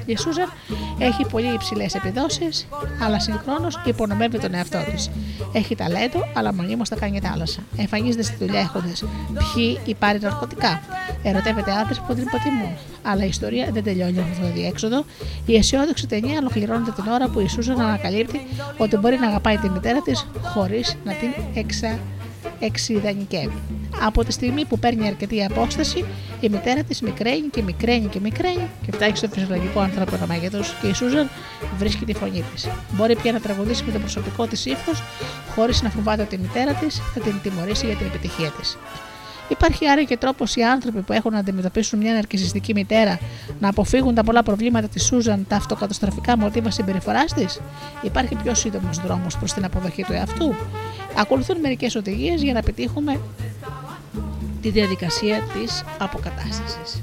Η Σούζαν έχει πολύ υψηλές επιδόσεις, αλλά συγχρόνως υπονομεύει τον εαυτό της. Έχει ταλέντο, αλλά μονίμως τα κάνει θάλασσα. Εμφανίζεται στη δουλειά έχοντας πιει ή πάρει ναρκωτικά. Ερωτεύεται άντρες που την υποτιμούν. Αλλά η ιστορία δεν τελειώνει με αυτό το διέξοδο. Η αισιόδοξη ταινία ολοκληρώνεται την ώρα που η Σούζαν ανακαλύπτει ότι μπορεί να αγαπάει τη μητέρα της χωρίς να την εξα εξειδανικεύει. Από τη στιγμή που παίρνει αρκετή απόσταση, η μητέρα της μικραίνει και μικραίνει και μικραίνει και φτάνει στο φυσιολογικό ανθρώπινο μέγεθος και η Σούζαν βρίσκει τη φωνή της. Μπορεί πια να τραγουδήσει με το προσωπικό της ύφος, χωρίς να φοβάται ότι η μητέρα της θα την τιμωρήσει για την επιτυχία της. Υπάρχει άρα και τρόπος οι άνθρωποι που έχουν να αντιμετωπίσουν μια ναρκιστική μητέρα να αποφύγουν τα πολλά προβλήματα της Σούζαν, τα αυτοκαταστροφικά μοτίβα συμπεριφοράς της; Υπάρχει πιο σύντομος δρόμος προς την αποδοχή του εαυτού; Ακολουθούν μερικές οδηγίες για να πετύχουμε τη διαδικασία της αποκατάστασης.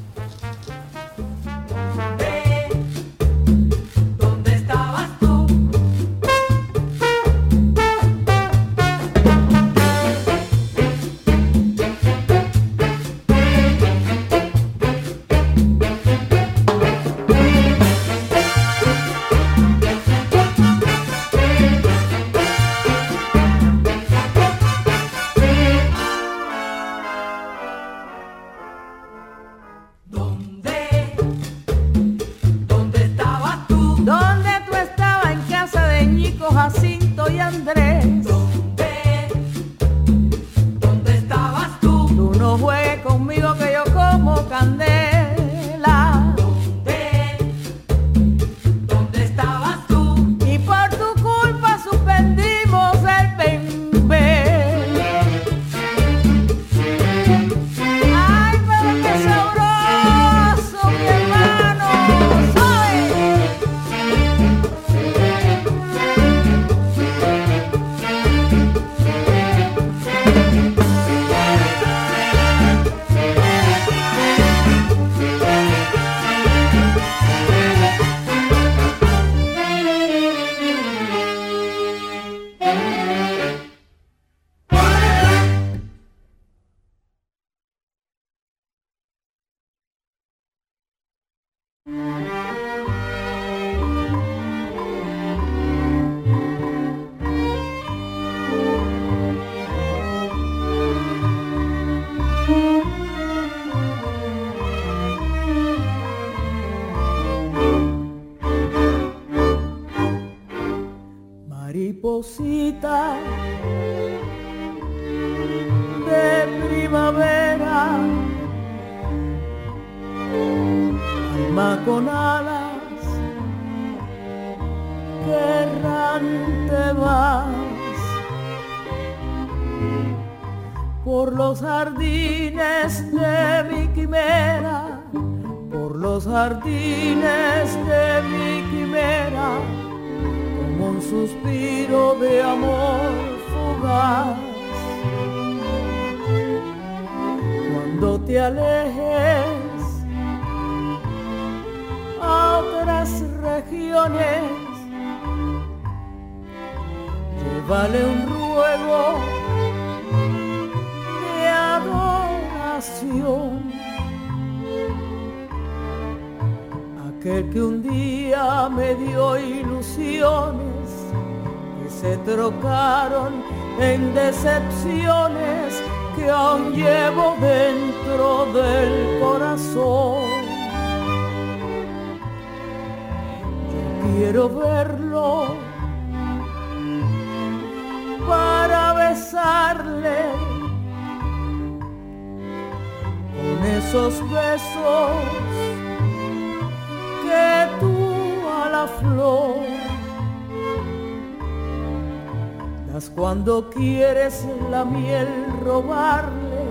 La miel robarle,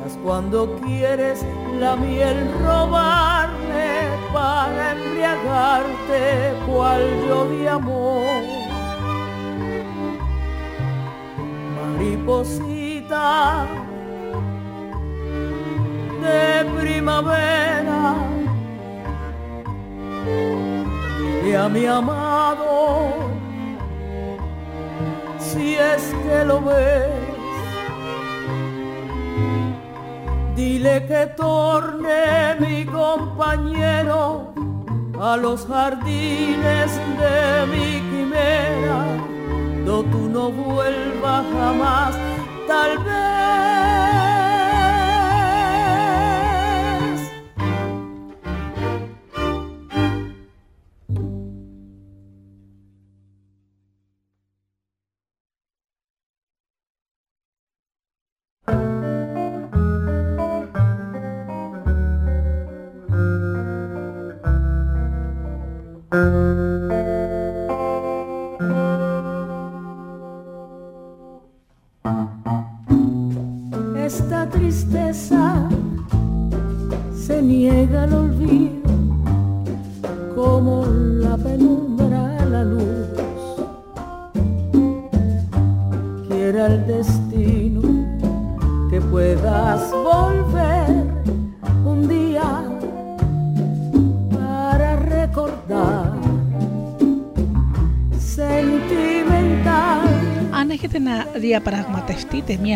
das cuando quieres la miel torne mi compañero a los jardines de mi quimera, do tú no vuelvas jamás, tal vez.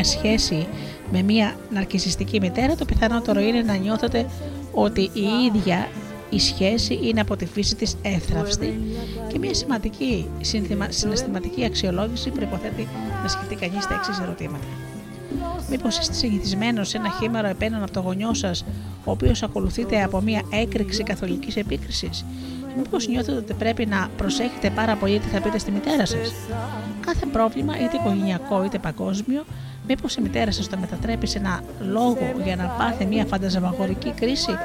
Μία σχέση με μία ναρκισιστική μητέρα, το πιθανότερο είναι να νιώθετε ότι η ίδια η σχέση είναι από τη φύση της εύθραυστη και μια σημαντική συνθημα- συναισθηματική αξιολόγηση προποθέτει να σκεφτεί κανείς τα εξής ερωτήματα. Μήπως είστε συνηθισμένος σε ένα χήμαρο επέναν από το γονιό σας, ο οποίος ακολουθείται από μια έκρηξη καθολικής επίκρισης; Μήπως νιώθετε ότι πρέπει να προσέχετε πάρα πολύ τι θα πείτε στη μητέρα σας; Κάθε πρόβλημα, είτε οικογενειακό είτε παγκόσμιο, μήπως η μητέρα σας το μετατρέπει σε ένα λόγο για να πάθει μια φανταζαμαγορική κρίση;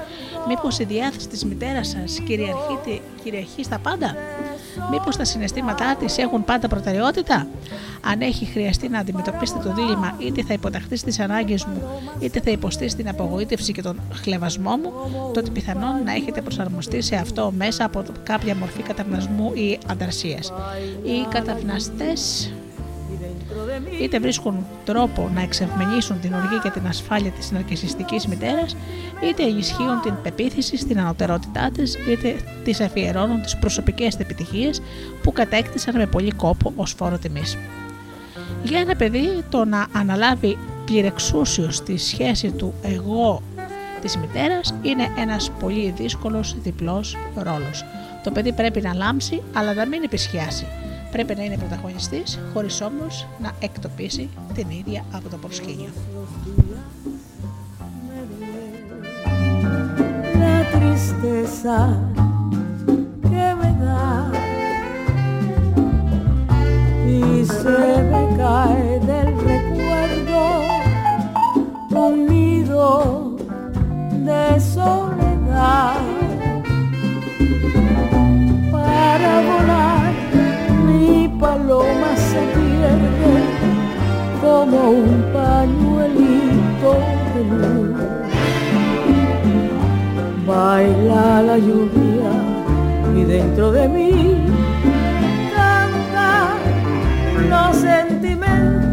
Μήπως η διάθεση της μητέρας σας κυριαρχεί, κυριαρχεί στα πάντα; Μήπως τα συναισθήματά της έχουν πάντα προτεραιότητα; Αν έχει χρειαστεί να αντιμετωπίσετε το δίλημα είτε θα υποταχθεί στις ανάγκες μου είτε θα υποστεί την απογοήτευση και τον χλεβασμό μου, τότε πιθανόν να έχετε προσαρμοστεί σε αυτό μέσα από κάποια μορφή καταυνασμού ή ανταρσίας. Οι καταυναστές είτε βρίσκουν τρόπο να εξευμενήσουν την οργή και την ασφάλεια της ναρκισιστικής μητέρας, είτε ενισχύουν την πεποίθηση στην ανωτερότητά της, είτε τις αφιερώνουν τις προσωπικές επιτυχίες που κατέκτησαν με πολύ κόπο ως φόρο τιμής. Για ένα παιδί το να αναλάβει πληρεξούσιος τη σχέση του εγώ της μητέρας είναι ένας πολύ δύσκολος διπλός ρόλος. Το παιδί πρέπει να λάμψει αλλά να μην επισχιάσει. Πρέπει να είναι πρωταγωνιστής χωρίς όμως να εκτοπίσει την ίδια από το προσκήνιο. la tristeza que me da y se me cae del recuerdo un nido de soledad para volar mi paloma se pierde como un pañuelito de luz. Baila la lluvia y dentro de mí canta lo sentimental,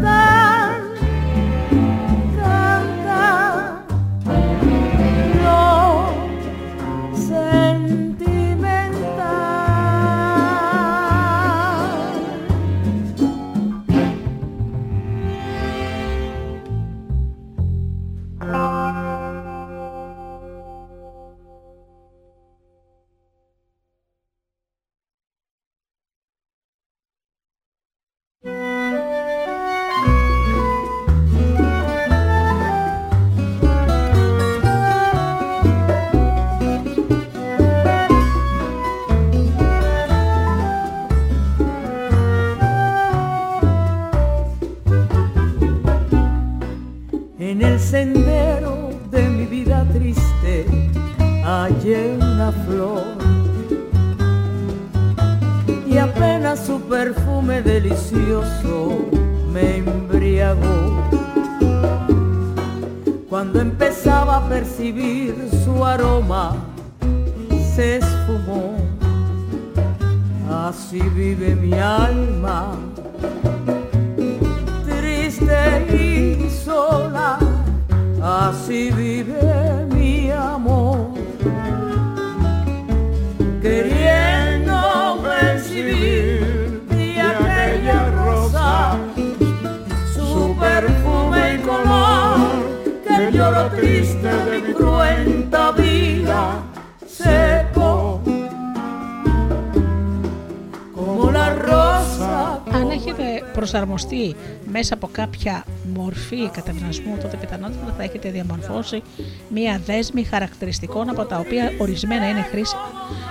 μέσα από κάποια μορφή κατευνασμού, τότε πιθανότατα θα έχετε διαμορφώσει μία δέσμη χαρακτηριστικών από τα οποία ορισμένα είναι χρήσιμα,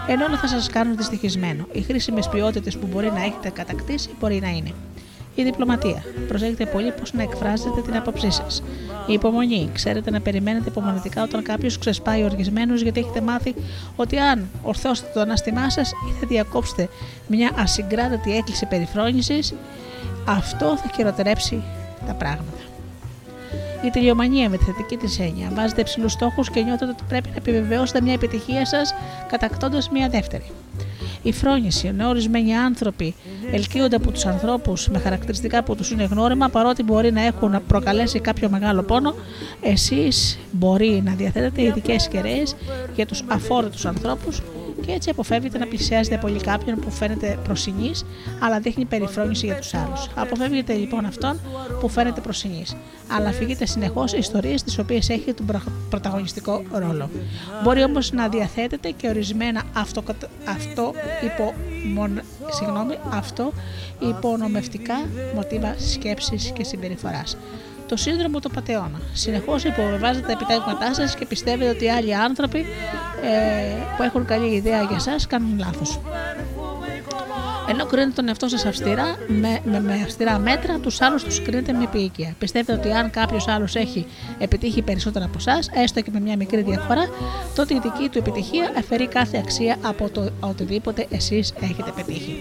ενώ άλλα θα σας κάνουν δυστυχισμένο. Οι χρήσιμες ποιότητες που μπορεί να έχετε κατακτήσει μπορεί να είναι. Η διπλωματία. Προσέχετε πολύ πώς να εκφράζετε την άποψή σας. Η υπομονή. Ξέρετε να περιμένετε υπομονετικά όταν κάποιος ξεσπάει οργισμένος, γιατί έχετε μάθει ότι αν ορθώσετε το ανάστημά σας ή θα διακόψετε μια ασυγκράτητη έκκληση περιφρόνησης, αυτό θα χειροτερέψει τα πράγματα. Η τελειομανία με τη θετική της έννοια. Βάζετε υψηλούς στόχους και νιώθετε ότι πρέπει να επιβεβαιώσετε μια επιτυχία σας κατακτώντας μια δεύτερη. Η φρόνηση, ενώ ορισμένοι άνθρωποι ελκύονται από τους ανθρώπους με χαρακτηριστικά που τους είναι γνώριμα, παρότι μπορεί να έχουν προκαλέσει κάποιο μεγάλο πόνο, εσείς μπορεί να διαθέτετε ειδικές κεραίες για τους αφόρητους ανθρώπους και έτσι αποφεύγετε να πλησιάζετε πολύ κάποιον που φαίνεται προσινής, αλλά δείχνει περιφρόνηση για τους άλλους. Αποφεύγετε λοιπόν αυτόν που φαίνεται προσινής, αλλά αφηγείτε συνεχώς ιστορίες τις οποίες έχει τον προ- πρωταγωνιστικό ρόλο. Μπορεί όμως να διαθέτετε και ορισμένα αυτό, αυτό, υπο, μον- συγγνώμη, αυτό υπονομευτικά μοτίβα σκέψης και συμπεριφοράς. Το σύνδρομο του πατεώνα. Συνεχώς υποβεβάζετε τα επιτεύγματά σας και πιστεύετε ότι άλλοι άνθρωποι ε, που έχουν καλή ιδέα για εσά κάνουν λάθος. Ενώ κρίνετε τον εαυτό σας αυστηρά, με, με, με αυστηρά μέτρα, τους άλλους τους κρίνετε με επίοικια. Πιστεύετε ότι αν κάποιος άλλος έχει επιτύχει περισσότερα από εσά, έστω και με μια μικρή διαφορά, τότε η δική του επιτυχία αφαιρεί κάθε αξία από το οτιδήποτε εσείς έχετε πετύχει.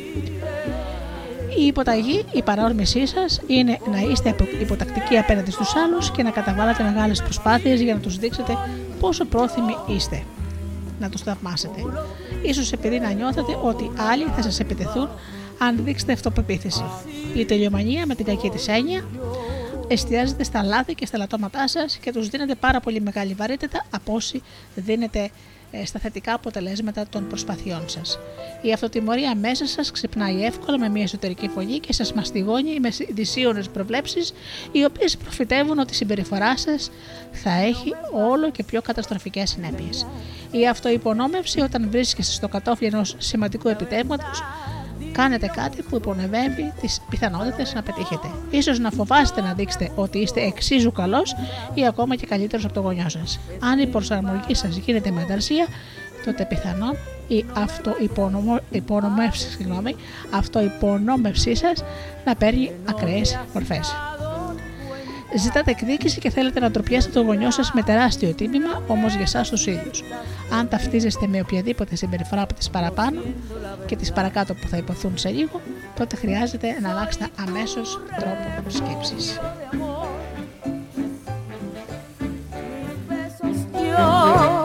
Η υποταγή, η παρόρμησή σας είναι να είστε απο- υποτακτικοί απέναντι στους άλλους και να καταβάλλετε μεγάλες προσπάθειες για να τους δείξετε πόσο πρόθυμοι είστε. Να τους θαυμάσετε. Ίσως επειδή να νιώθετε ότι άλλοι θα σας επιτεθούν αν δείξετε αυτοπεποίθηση. Η τελειομανία με την κακή της έννοια εστιάζεται στα λάθη και στα λατώματά σας και τους δίνετε πάρα πολύ μεγάλη βαρύτητα από όσοι δίνετε ε, στα θετικά αποτελέσματα των προσπαθειών σας. Η αυτοτιμωρία μέσα σας ξυπνάει εύκολα με μια εσωτερική φωνή και σας μαστιγώνει με δυσίωνες προβλέψεις, οι οποίες προφητεύουν ότι η συμπεριφορά σας θα έχει όλο και πιο καταστροφικές συνέπειες. Η αυτοϋπονόμευση όταν βρίσκεστε στο κατόφλι ενός σημαντικού επιτεύγματος κάνετε κάτι που υπονεβαίνει τις πιθανότητες να πετύχετε. Ίσως να φοβάστε να δείξετε ότι είστε εξίσου καλός ή ακόμα και καλύτερος από το γονιό σας. Αν η προσαρμογή σας γίνεται με ανταρσία, τότε πιθανόν η αυτοϋπονομεύση συγγνώμη, αυτοϋπονόμευσή σας να παίρνει ακραίες μορφές. Ζητάτε εκδίκηση και θέλετε να τροπιάσετε τον γονιό σας με τεράστιο τίμημα, όμως για εσάς τους ίδιους. Αν ταυτίζεστε με οποιαδήποτε συμπεριφορά από τις παραπάνω και τις παρακάτω που θα υποθούν σε λίγο, τότε χρειάζεται να αλλάξετε αμέσως τρόπο σκέψης. Yo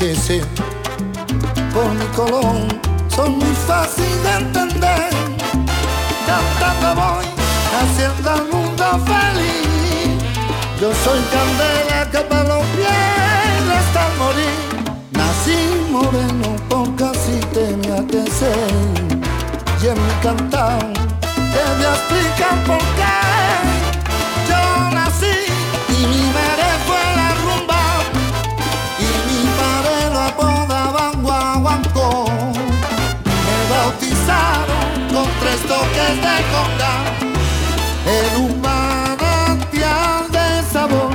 tenía que ser. Por mi color soy muy fácil de entender. Cantando voy haciendo al mundo feliz. Yo soy candela que para los pies hasta el morir. Nací moreno porque así tenía que ser. Y en mi cantar te voy a explicar por qué. En un manantial de sabor.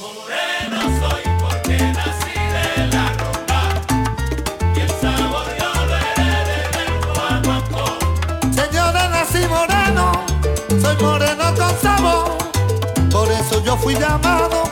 Moreno soy porque nací de la ropa y el sabor yo lo heredé del guaguancó. Señores, nací moreno, soy moreno con sabor. Por eso yo fui llamado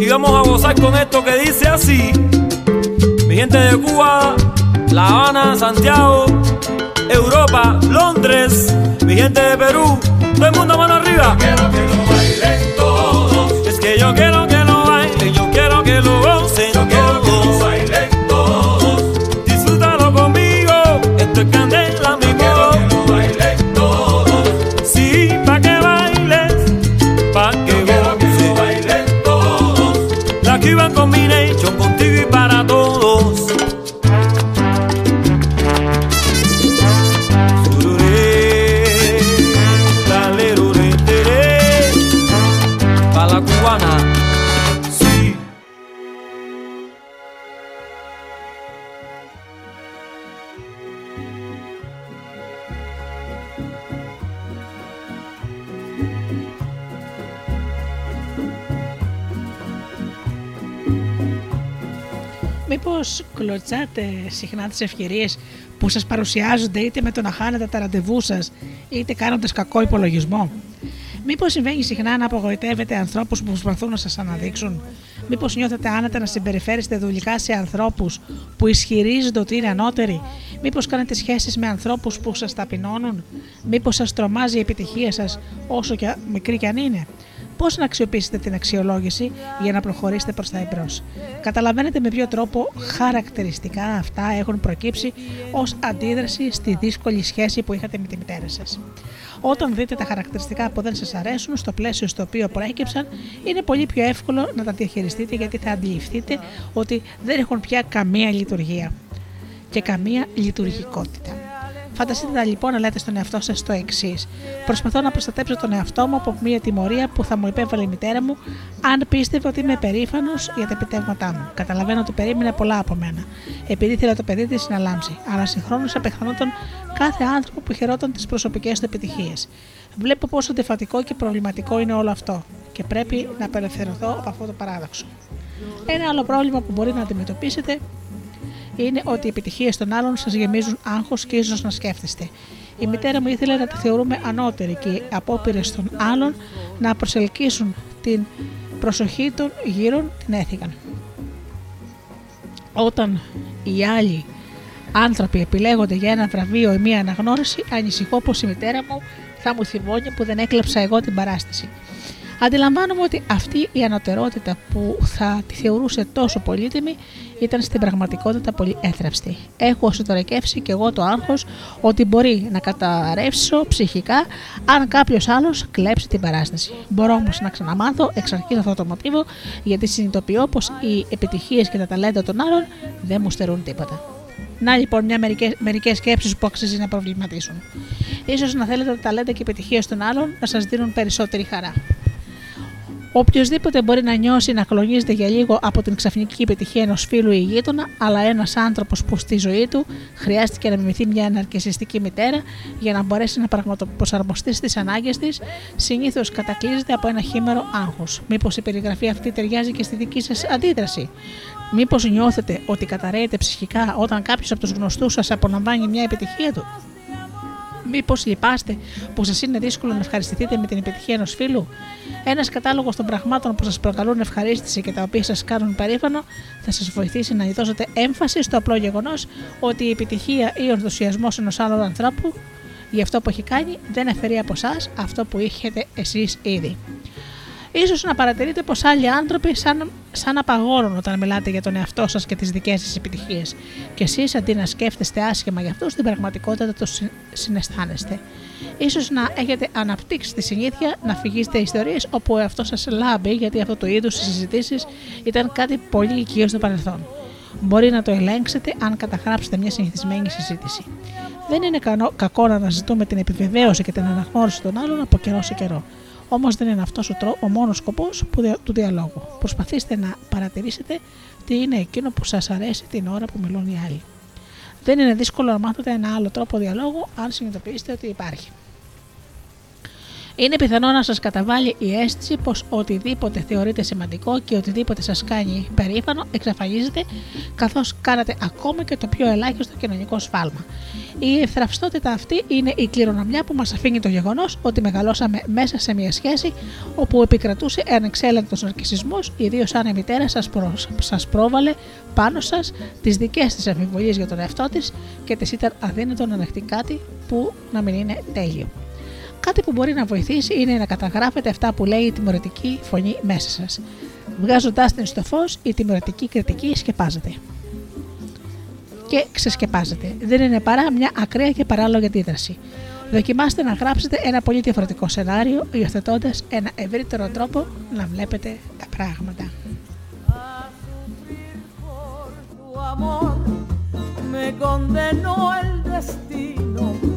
Y vamos a gozar con esto que dice así. Mi gente de Cuba, La Habana, Santiago, Europa, Londres, mi gente de Perú, todo el mundo mano arriba. συχνά τις ευκαιρίες που σας παρουσιάζονται είτε με το να χάνετε τα ραντεβού σας είτε κάνοντας κακό υπολογισμό; Μήπως συμβαίνει συχνά να απογοητεύετε ανθρώπους που προσπαθούν να σας αναδείξουν; Μήπως νιώθετε άνετα να συμπεριφέρεστε δουλειά σε ανθρώπους που ισχυρίζονται ότι είναι ανώτεροι; Μήπως κάνετε σχέσεις με ανθρώπους που σας ταπεινώνουν; Μήπως σας τρομάζει η επιτυχία σας όσο μικρή κι αν είναι; πώς να αξιοποιήσετε την αξιολόγηση για να προχωρήσετε προς τα εμπρός; Καταλαβαίνετε με ποιο τρόπο χαρακτηριστικά αυτά έχουν προκύψει ως αντίδραση στη δύσκολη σχέση που είχατε με τη μητέρα σας. Όταν δείτε τα χαρακτηριστικά που δεν σας αρέσουν στο πλαίσιο στο οποίο προέκυψαν, είναι πολύ πιο εύκολο να τα διαχειριστείτε γιατί θα αντιληφθείτε ότι δεν έχουν πια καμία λειτουργία και καμία λειτουργικότητα. Φανταστείτε λοιπόν να λέτε στον εαυτό σας το εξής: Προσπαθώ να προστατέψω τον εαυτό μου από μια τιμωρία που θα μου υπέβαλε η μητέρα μου, αν πίστευε ότι είμαι περήφανος για τα επιτεύγματά μου. Καταλαβαίνω ότι περίμενε πολλά από μένα, επειδή ήθελα το παιδί της να λάμψει, αλλά συγχρόνως απεχθανόταν κάθε άνθρωπο που χαιρόταν τις προσωπικές του επιτυχίες. Βλέπω πόσο αντιφατικό και προβληματικό είναι όλο αυτό και πρέπει να απελευθερωθώ από αυτό το παράδοξο. Ένα άλλο πρόβλημα που μπορεί να αντιμετωπίσετε είναι ότι οι επιτυχίες των άλλων σας γεμίζουν άγχος και ίσως να σκέφτεστε. Η μητέρα μου ήθελε να τη θεωρούμε ανώτερη και οι απόπειρες των άλλων να προσελκύσουν την προσοχή των γύρω την έθιγαν. Όταν οι άλλοι άνθρωποι επιλέγονται για ένα βραβείο ή μία αναγνώριση, ανησυχώ πως η μητέρα μου θα μου θυμώνει που δεν έκλεψα εγώ την παράσταση. Αντιλαμβάνομαι ότι αυτή η ανωτερότητα που θα τη θεωρούσε τόσο πολύτιμη ήταν στην πραγματικότητα πολύ έθραυστη. Έχω εσωτερικεύσει και εγώ το άγχος ότι μπορεί να καταρρεύσω ψυχικά αν κάποιος άλλος κλέψει την παράσταση. Μπορώ όμως να ξαναμάθω εξ αρχής αυτό το μοτίβο γιατί συνειδητοποιώ πως οι επιτυχίες και τα ταλέντα των άλλων δεν μου στερούν τίποτα. Να λοιπόν μια μερικές, μερικές σκέψεις που αξίζει να προβληματίσουν. Ίσως να θέλετε τα ταλέντα και επιτυχίες των άλλων να σας δίνουν περισσότερη χαρά. Οποιοδήποτε μπορεί να νιώσει να κλονίζεται για λίγο από την ξαφνική επιτυχία ενός φίλου ή γείτονα, αλλά ένας άνθρωπος που στη ζωή του χρειάστηκε να μιμηθεί μια αναρκεσιστική μητέρα για να μπορέσει να πραγματοπροσαρμοστεί στις ανάγκες της, συνήθως κατακλείζεται από ένα χήμερο άγχος. Μήπως η περιγραφή αυτή ταιριάζει και στη δική σας αντίδραση; Μήπως νιώθετε ότι καταραίετε ψυχικά όταν κάποιος από τους γνωστούς σας απολαμβάνει μια επιτυχία του; Μήπως λυπάστε που σας είναι δύσκολο να ευχαριστηθείτε με την επιτυχία ενός φίλου; Ένας κατάλογος των πραγμάτων που σας προκαλούν ευχαρίστηση και τα οποία σας κάνουν περήφανο θα σας βοηθήσει να δώσετε έμφαση στο απλό γεγονός ότι η επιτυχία ή ο ενθουσιασμός ενός άλλου ανθρώπου για αυτό που έχει κάνει δεν αφαιρεί από εσάς αυτό που είχετε εσείς ήδη. Ίσως να παρατηρείτε πως άλλοι άνθρωποι σαν, σαν απαγόρουν όταν μιλάτε για τον εαυτό σας και τις δικές σας επιτυχίες και εσείς αντί να σκέφτεστε άσχημα για αυτό στην πραγματικότητα το συναισθάνεστε. Ίσως να έχετε αναπτύξει τη συνήθεια να φυγήσετε ιστορίες όπου αυτό σας λάμπει γιατί αυτό το είδους συζητήσεις ήταν κάτι πολύ οικείος στο παρελθόν. Μπορεί να το ελέγξετε αν καταγράψετε μια συνηθισμένη συζήτηση. Δεν είναι κακό να αναζητούμε την επιβεβαίωση και την αναγνώριση των άλλων από καιρό σε καιρό. Όμως δεν είναι αυτός ο, τρό, ο μόνος σκοπός του διαλόγου. Προσπαθήστε να παρατηρήσετε τι είναι εκείνο που σας αρέσει την ώρα που μιλούν οι άλλοι. Δεν είναι δύσκολο να μάθετε ένα άλλο τρόπο διαλόγου αν συνειδητοποιήσετε ότι υπάρχει. Είναι πιθανό να σας καταβάλει η αίσθηση πως οτιδήποτε θεωρείτε σημαντικό και οτιδήποτε σας κάνει περήφανο εξαφανίζεται καθώς κάνατε ακόμα και το πιο ελάχιστο κοινωνικό σφάλμα. Η ευθραυστότητα αυτή είναι η κληρονομιά που μας αφήνει το γεγονός ότι μεγαλώσαμε μέσα σε μια σχέση όπου επικρατούσε ανεξέλεγκτο ναρκισμό, ιδίως αν η μητέρα σας σας πρόβαλε πάνω σας τις δικές της αμφιβολίες για τον εαυτό της και της ήταν αδύνατο να δεχτεί κάτι που να μην είναι τέλειο. Κάτι που μπορεί να βοηθήσει είναι να καταγράφετε αυτά που λέει η τιμωρητική φωνή μέσα σας. Βγάζοντάς την στο φως, η τιμωρητική κριτική σκεπάζεται. Και ξεσκεπάζεται. Δεν είναι παρά μια ακραία και παράλογη αντίδραση. Δοκιμάστε να γράψετε ένα πολύ διαφορετικό σενάριο, υιοθετώντας ένα ευρύτερο τρόπο να βλέπετε τα πράγματα. me condenó el destino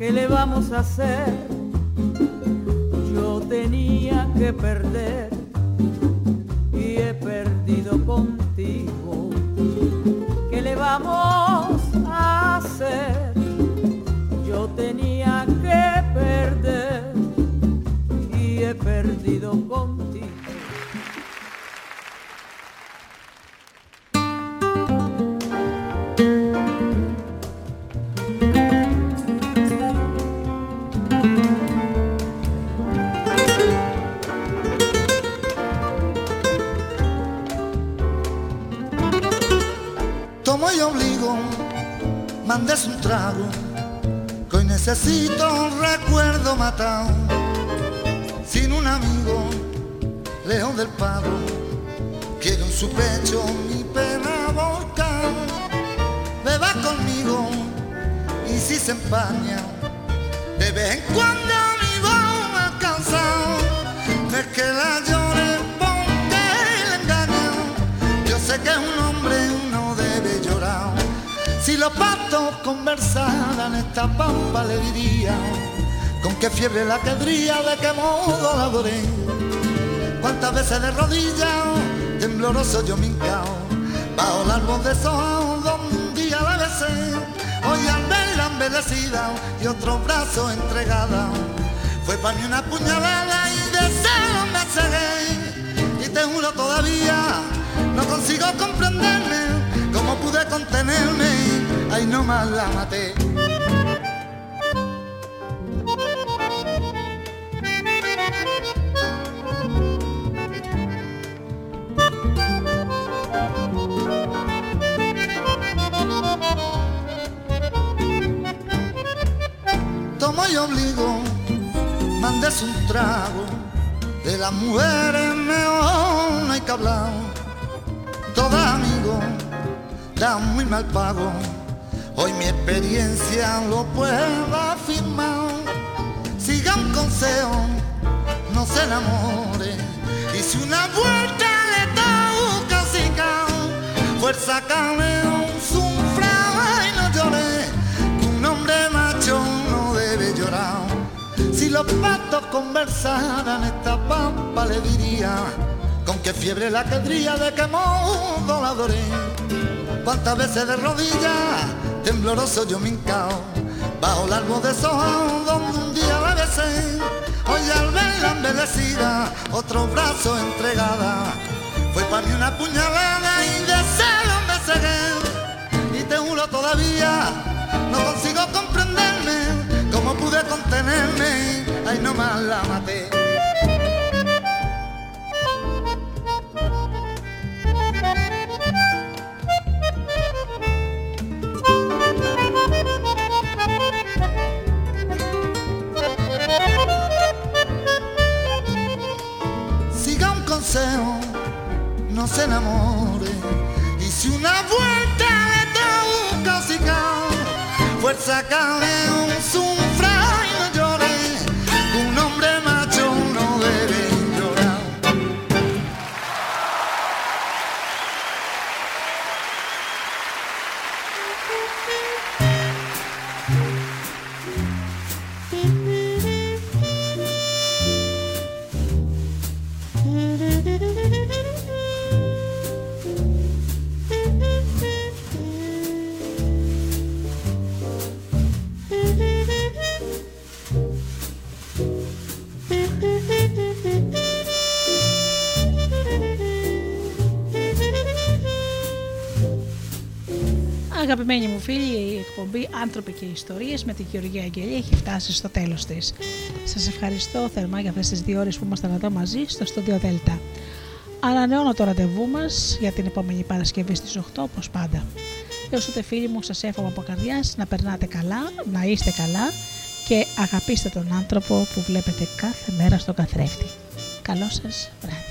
¿qué le vamos a hacer? Yo tenía que perder y he perdido contigo. ¿Qué le vamos a hacer? Yo tenía que perder y he perdido contigo. Y obligo, mandes un trago, que hoy necesito un recuerdo matado. Sin un amigo, lejos del pago, quiero en su pecho mi pena volcán. Beba conmigo y si se empaña, de vez en cuando los patos conversaran esta pampa le diría con qué fiebre la querría, de qué modo la adoré. Cuántas veces de rodillas, tembloroso yo me hincao, bajo el árbol de un día la besé. Hoy al verla embellecida y otro brazo entregada, fue para mí una puñalada y de celo me cegué. Y te juro todavía, no consigo comprenderme, cómo pude contenerme, ahí nomás la maté. Tomo y obligo, mandes un trago, de las mujeres mejor no hay que hablar. Toda amigo da muy mal pago, hoy mi experiencia lo puedo afirmar. Siga un consejo, no se enamore, y si una vuelta le toca fuerza cameo, sufra y no llore, un hombre macho no debe llorar. Si los patos conversaran esta pampa le diría con qué fiebre la querría, de qué modo la adoré. Cuántas veces de rodillas, tembloroso yo me hincao, bajo el árbol de donde un día la besé. Hoy al verla embellecida, otro brazo entregada, fue para mí una puñalada y de celo me cegué. Y te juro todavía, no consigo comprenderme, cómo pude contenerme, ahí nomás la maté. Se enamore. Y si una vuelta le da un fuerza cameo, sufra y Αγαπημένοι μου φίλοι, η εκπομπή Άνθρωποι και Ιστορίες με την Γεωργία Αγγελία έχει φτάσει στο τέλος της. Σας ευχαριστώ θερμά για αυτές τις δύο ώρες που ήμασταν εδώ μαζί στο Studio Delta. Ανανεώνω το ραντεβού μας για την επόμενη Παρασκευή στις 8 όπως πάντα. Έως τότε φίλοι μου σας εύχομαι από καρδιάς να περνάτε καλά, να είστε καλά και αγαπήστε τον άνθρωπο που βλέπετε κάθε μέρα στον καθρέφτη. Καλό σας βράδυ.